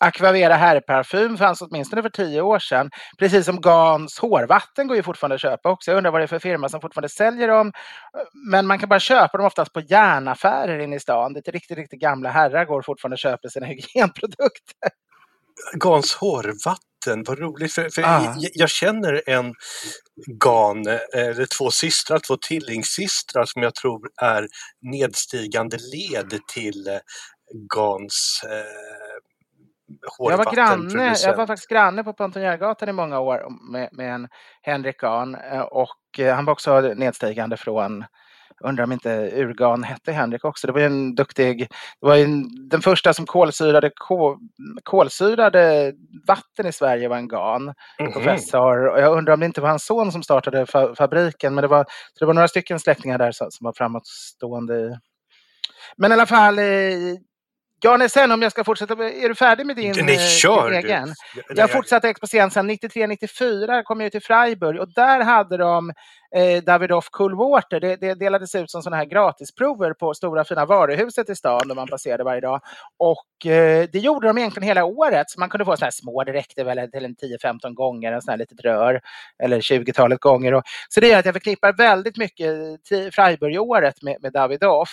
[SPEAKER 1] Aquavera herrparfym fanns åtminstone för tio år sedan. Precis som Gans hårvatten går ju fortfarande att köpa också. Jag undrar vad det är för firma som fortfarande säljer dem. Men man kan bara köpa dem oftast på järnaffärer inne i stan. Det är riktigt, riktigt gamla herrar går fortfarande och köper sina hygienprodukter.
[SPEAKER 2] Gans hårvatten, vad roligt. För, för
[SPEAKER 1] Ah.
[SPEAKER 2] jag, jag känner en Gan, eller två systrar, två tvillingsystrar som jag tror är nedstigande led till eh, Gans eh,
[SPEAKER 1] Jag var, granne, jag var faktiskt granne på Pontonjärgatan i många år med, med en Henrik Gahn eh, och eh, han var också nedstigande från Undrar om inte Urgan hette Henrik också. Det var ju en duktig, det var en, den första som kolsyrade, kol, kolsyrade vatten i Sverige var en Gan,
[SPEAKER 2] Mhm.
[SPEAKER 1] professor. Och jag undrar om det inte var hans son som startade fa fabriken, men det var, det var några stycken släktingar där som, som var framåtstående. Men i alla fall, eh, Ja, nej, sen om jag ska fortsätta, är du färdig med din,
[SPEAKER 2] Nej,
[SPEAKER 1] eh,
[SPEAKER 2] kör
[SPEAKER 1] din
[SPEAKER 2] du.
[SPEAKER 1] egen?
[SPEAKER 2] Ja,
[SPEAKER 1] Jag fortsatte exposén sen 93-94 kom jag till Freiburg och där hade de eh, Davidoff Coolwater. Det, det delades ut som sådana här gratisprover på stora fina varuhuset i stan där man passerade varje dag. Och eh, det gjorde de egentligen hela året. Så man kunde få sådana här små, det räckte väl till en 10-15 gånger, en sån här litet rör. Eller 20-talet gånger. Och, så det gör att jag förknippar väldigt mycket till Freiburg-året med, med Davidoff.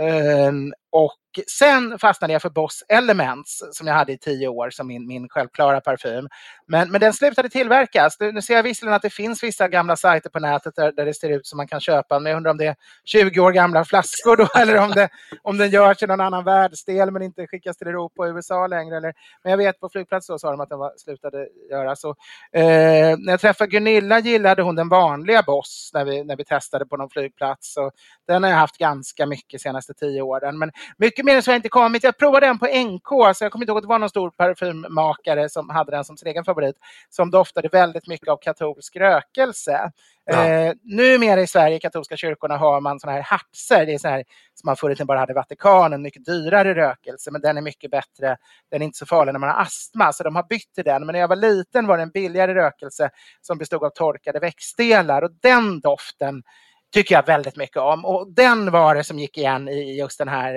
[SPEAKER 1] Ehm, och sen fastnade jag för Boss Elements som jag hade i tio år som min, min självklara parfym. Men, men den slutade tillverkas. Nu ser jag visserligen att det finns vissa gamla sajter på nätet där, där det ser ut som man kan köpa men jag undrar om det är 20 år gamla flaskor då eller om, det, om den görs i någon annan världsdel men inte skickas till Europa och USA längre. Eller, men jag vet på flygplats då sa de att den var, slutade göras. Eh, när jag träffade Gunilla gillade hon den vanliga Boss när vi, när vi testade på någon flygplats. Så den har jag haft ganska mycket de senaste tio åren. Men mycket mer än så har jag inte kommit. Jag provade den på NK, så jag kommer inte ihåg att det var någon stor parfymmakare som hade den som sin egen favorit, som doftade väldigt mycket av katolsk rökelse.
[SPEAKER 2] Ja.
[SPEAKER 1] Eh, numera i Sverige, i katolska kyrkorna, har man såna här hartser. Det är så här som man förr i tiden bara hade i Vatikanen, mycket dyrare rökelse, men den är mycket bättre. Den är inte så farlig när man har astma, så de har bytt till den. Men när jag var liten var det en billigare rökelse som bestod av torkade växtdelar och den doften tycker jag väldigt mycket om. Och den var det som gick igen i just den här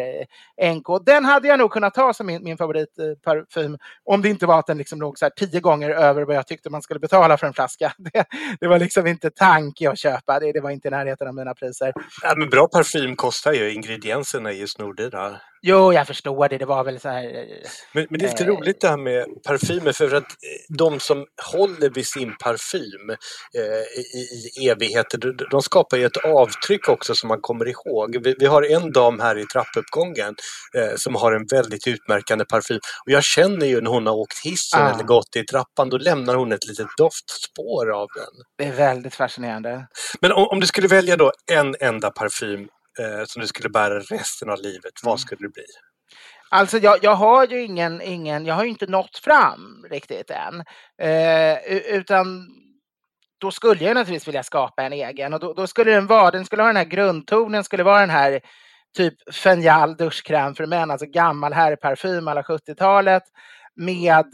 [SPEAKER 1] eh, NK. Den hade jag nog kunnat ta som min, min favoritparfym om det inte var att den liksom låg så här tio gånger över vad jag tyckte man skulle betala för en flaska. Det, det var liksom inte tanke att köpa, det, det var inte i närheten av mina priser.
[SPEAKER 2] Ja, men bra parfym kostar ju, ingredienserna är ju snordyra.
[SPEAKER 1] Jo, jag förstår det, det var väl så här... eh,
[SPEAKER 2] Men, men det är lite
[SPEAKER 1] Eh.
[SPEAKER 2] roligt det här med parfymer för att eh, de som håller vid sin parfym eh, i, i evigheter, de, de skapar ju ett avtryck också som man kommer ihåg. Vi, vi har en dam här i trappuppgången eh, som har en väldigt utmärkande parfym och jag känner ju när hon har åkt hissen
[SPEAKER 1] Ah.
[SPEAKER 2] eller gått i trappan, då lämnar hon ett litet doftspår av den.
[SPEAKER 1] Det är väldigt fascinerande.
[SPEAKER 2] Men om, om du skulle välja då en enda parfym eh, som du skulle bära resten av livet,
[SPEAKER 1] Mm.
[SPEAKER 2] vad skulle det bli?
[SPEAKER 1] Alltså jag, jag har ju ingen, ingen, jag har ju inte nått fram riktigt än. Eh, utan då skulle jag naturligtvis vilja skapa en egen och då, då skulle den vara, den skulle ha den här grundtonen, skulle vara den här typ Fenjal duschkräm för män, alltså gammal herrparfym alla 70-talet med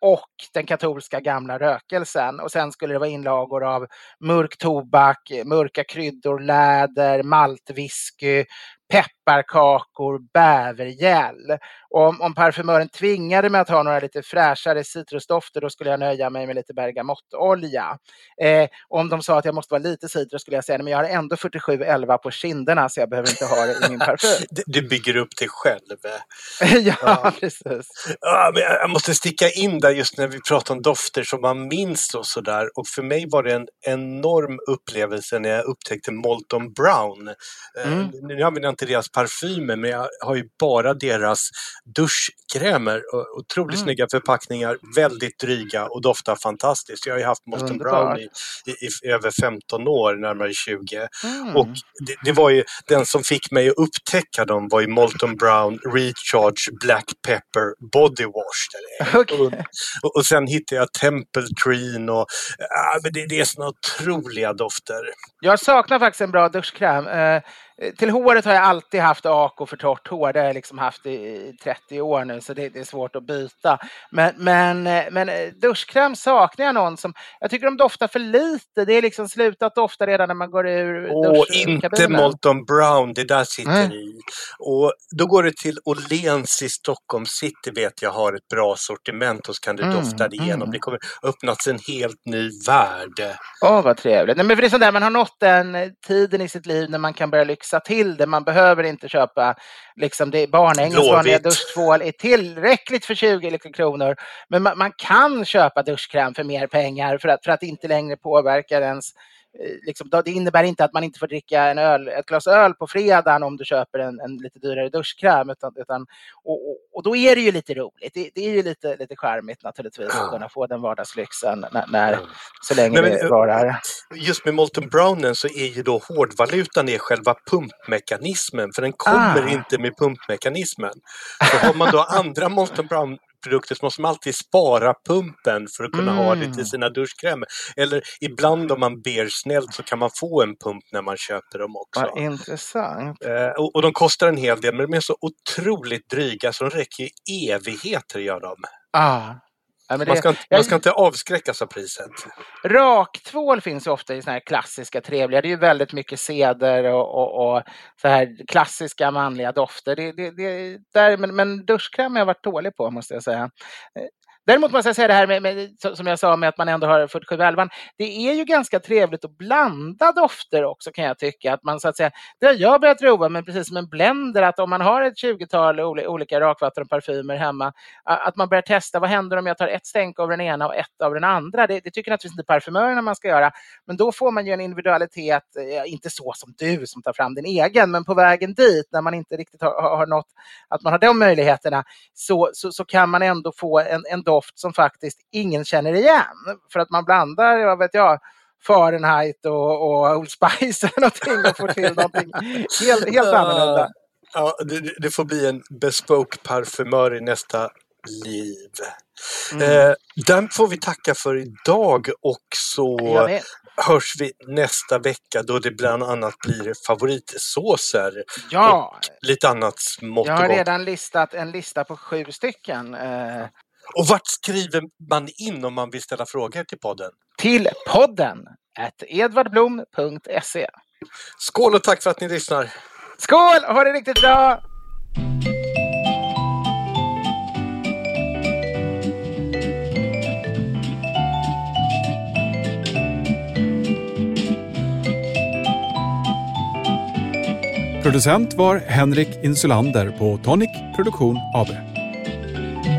[SPEAKER 1] och den katolska gamla rökelsen. Och sen skulle det vara inlagor av mörk tobak, mörka kryddor, läder, maltwhisky, pepparkakor, bävergäll. Och om, om parfymören tvingade mig att ha några lite fräschare citrusdofter då skulle jag nöja mig med lite bergamottolja. Eh, om de sa att jag måste vara lite citrus skulle jag säga men jag har ändå 4711 på kinderna så jag behöver inte ha det i min parfym.
[SPEAKER 2] Du- bygger upp dig själv.
[SPEAKER 1] ja,
[SPEAKER 2] Ja.
[SPEAKER 1] precis.
[SPEAKER 2] Ja, men jag måste sticka in där just när vi pratar om dofter som man minns och sådär. Och för mig var det en enorm upplevelse när jag upptäckte Molton Brown. Eh,
[SPEAKER 1] Mm.
[SPEAKER 2] Nu använder jag inte deras parfymer men jag har ju bara deras duschkrämer. Otroligt
[SPEAKER 1] Mm.
[SPEAKER 2] snygga förpackningar, väldigt dryga och doftar fantastiskt. Jag har ju haft Molton. Brown i, i, i över 15 år, närmare 20.
[SPEAKER 1] Mm.
[SPEAKER 2] Och det, det var ju den som fick mig att upptäcka dem var ju Molton Brown Recharge Black Pepper Body Wash.
[SPEAKER 1] Okej.
[SPEAKER 2] Och, och sen hittade jag Temple Treen och men det, det är såna otroliga dofter.
[SPEAKER 1] Jag saknar faktiskt en bra duschkräm. Eh, till håret har jag alltid haft Ako för torrt hår. Det har jag liksom haft i, i 30 år nu så det, det är svårt att byta. Men, men, eh, men eh, duschkräm saknar jag någon som... Jag tycker de doftar för lite. Det är liksom slutat dofta redan när man går ur
[SPEAKER 2] Och inte. Molton Brown, det där sitter
[SPEAKER 1] Nej.
[SPEAKER 2] i. Och då går det till Åhléns i Stockholm city vet jag har ett bra sortiment och så kan du
[SPEAKER 1] Mm,
[SPEAKER 2] dofta det igenom.
[SPEAKER 1] mm.
[SPEAKER 2] Det kommer öppnats en helt ny värld.
[SPEAKER 1] Åh, vad trevligt. Nej, men för det är sånt där, man har nått den tiden i sitt liv när man kan börja lyxa lyxa till det. Man behöver inte köpa liksom det Barnängens vanliga duschtvål är tillräckligt för 20 kronor. Men man, man, kan köpa duschkräm för mer pengar för att, för att inte längre påverka ens liksom, det innebär inte att man inte får dricka en öl, ett glas öl på fredagen om du köper en, en lite dyrare duschkräm. Utan, utan, och, och, och, då är det ju lite roligt. Det, det är ju lite, lite charmigt naturligtvis ja. att kunna få den vardagslyxen när, när så länge men, det varar.
[SPEAKER 2] Just med Molten Brownen så är ju då hårdvalutan är själva pumpmekanismen för den kommer ah. inte med pumpmekanismen. Så har man då andra Molten Brown produkter så måste man alltid spara pumpen för att kunna mm. ha det till mm. sina duschkrämer. Eller ibland om man ber snällt så kan man få en pump när man köper dem också.
[SPEAKER 1] Vad intressant.
[SPEAKER 2] Eh, och, och, de kostar en hel del men de är så otroligt dryga så de räcker i evigheter gör de.
[SPEAKER 1] Ah.
[SPEAKER 2] Ja, man, ska, man ska inte avskräckas av priset.
[SPEAKER 1] Raktvål finns ju ofta i såna här klassiska trevliga. Det är ju väldigt mycket seder och, och, och så här klassiska manliga dofter. Det, det, det, där, men, men duschkräm har jag varit dålig på måste jag säga. Däremot måste jag säga det här med, med, som jag sa med att man ändå har 4711. Det är ju ganska trevligt att blanda dofter också kan jag tycka. Att man så att säga, det har jag börjat prova, men precis som en blender, att om man har ett 20-tal olika rakvatten och parfymer hemma, att man börjar testa vad händer om jag tar ett stänk av den ena och ett av den andra. Det, det tycker naturligtvis inte parfymörerna man ska göra, men då får man ju en individualitet, eh, inte så som du som tar fram din egen, men på vägen dit när man inte riktigt har, har nått att man har de möjligheterna så, så, så kan man ändå få en, en doft som faktiskt ingen känner igen. För att man blandar, vad vet jag, Fahrenheit och, och Old Spice eller någonting och får till någonting helt, helt annorlunda.
[SPEAKER 2] Ja, det, det får bli en bespoke parfymör i nästa liv. Mm. Eh, den får vi tacka för idag och så hörs vi nästa vecka då det bland annat blir favoritsåser.
[SPEAKER 1] Ja!
[SPEAKER 2] Och lite annat smått
[SPEAKER 1] Jag har redan listat en lista på sju stycken. Eh,
[SPEAKER 2] och vart skriver man in om man vill ställa frågor till podden?
[SPEAKER 1] Till podden edvardblom.se.
[SPEAKER 2] Skål och tack för att ni lyssnar.
[SPEAKER 1] Skål! Ha det riktigt bra!
[SPEAKER 5] Producent var Henrik Insulander på Tonic Produktion AB.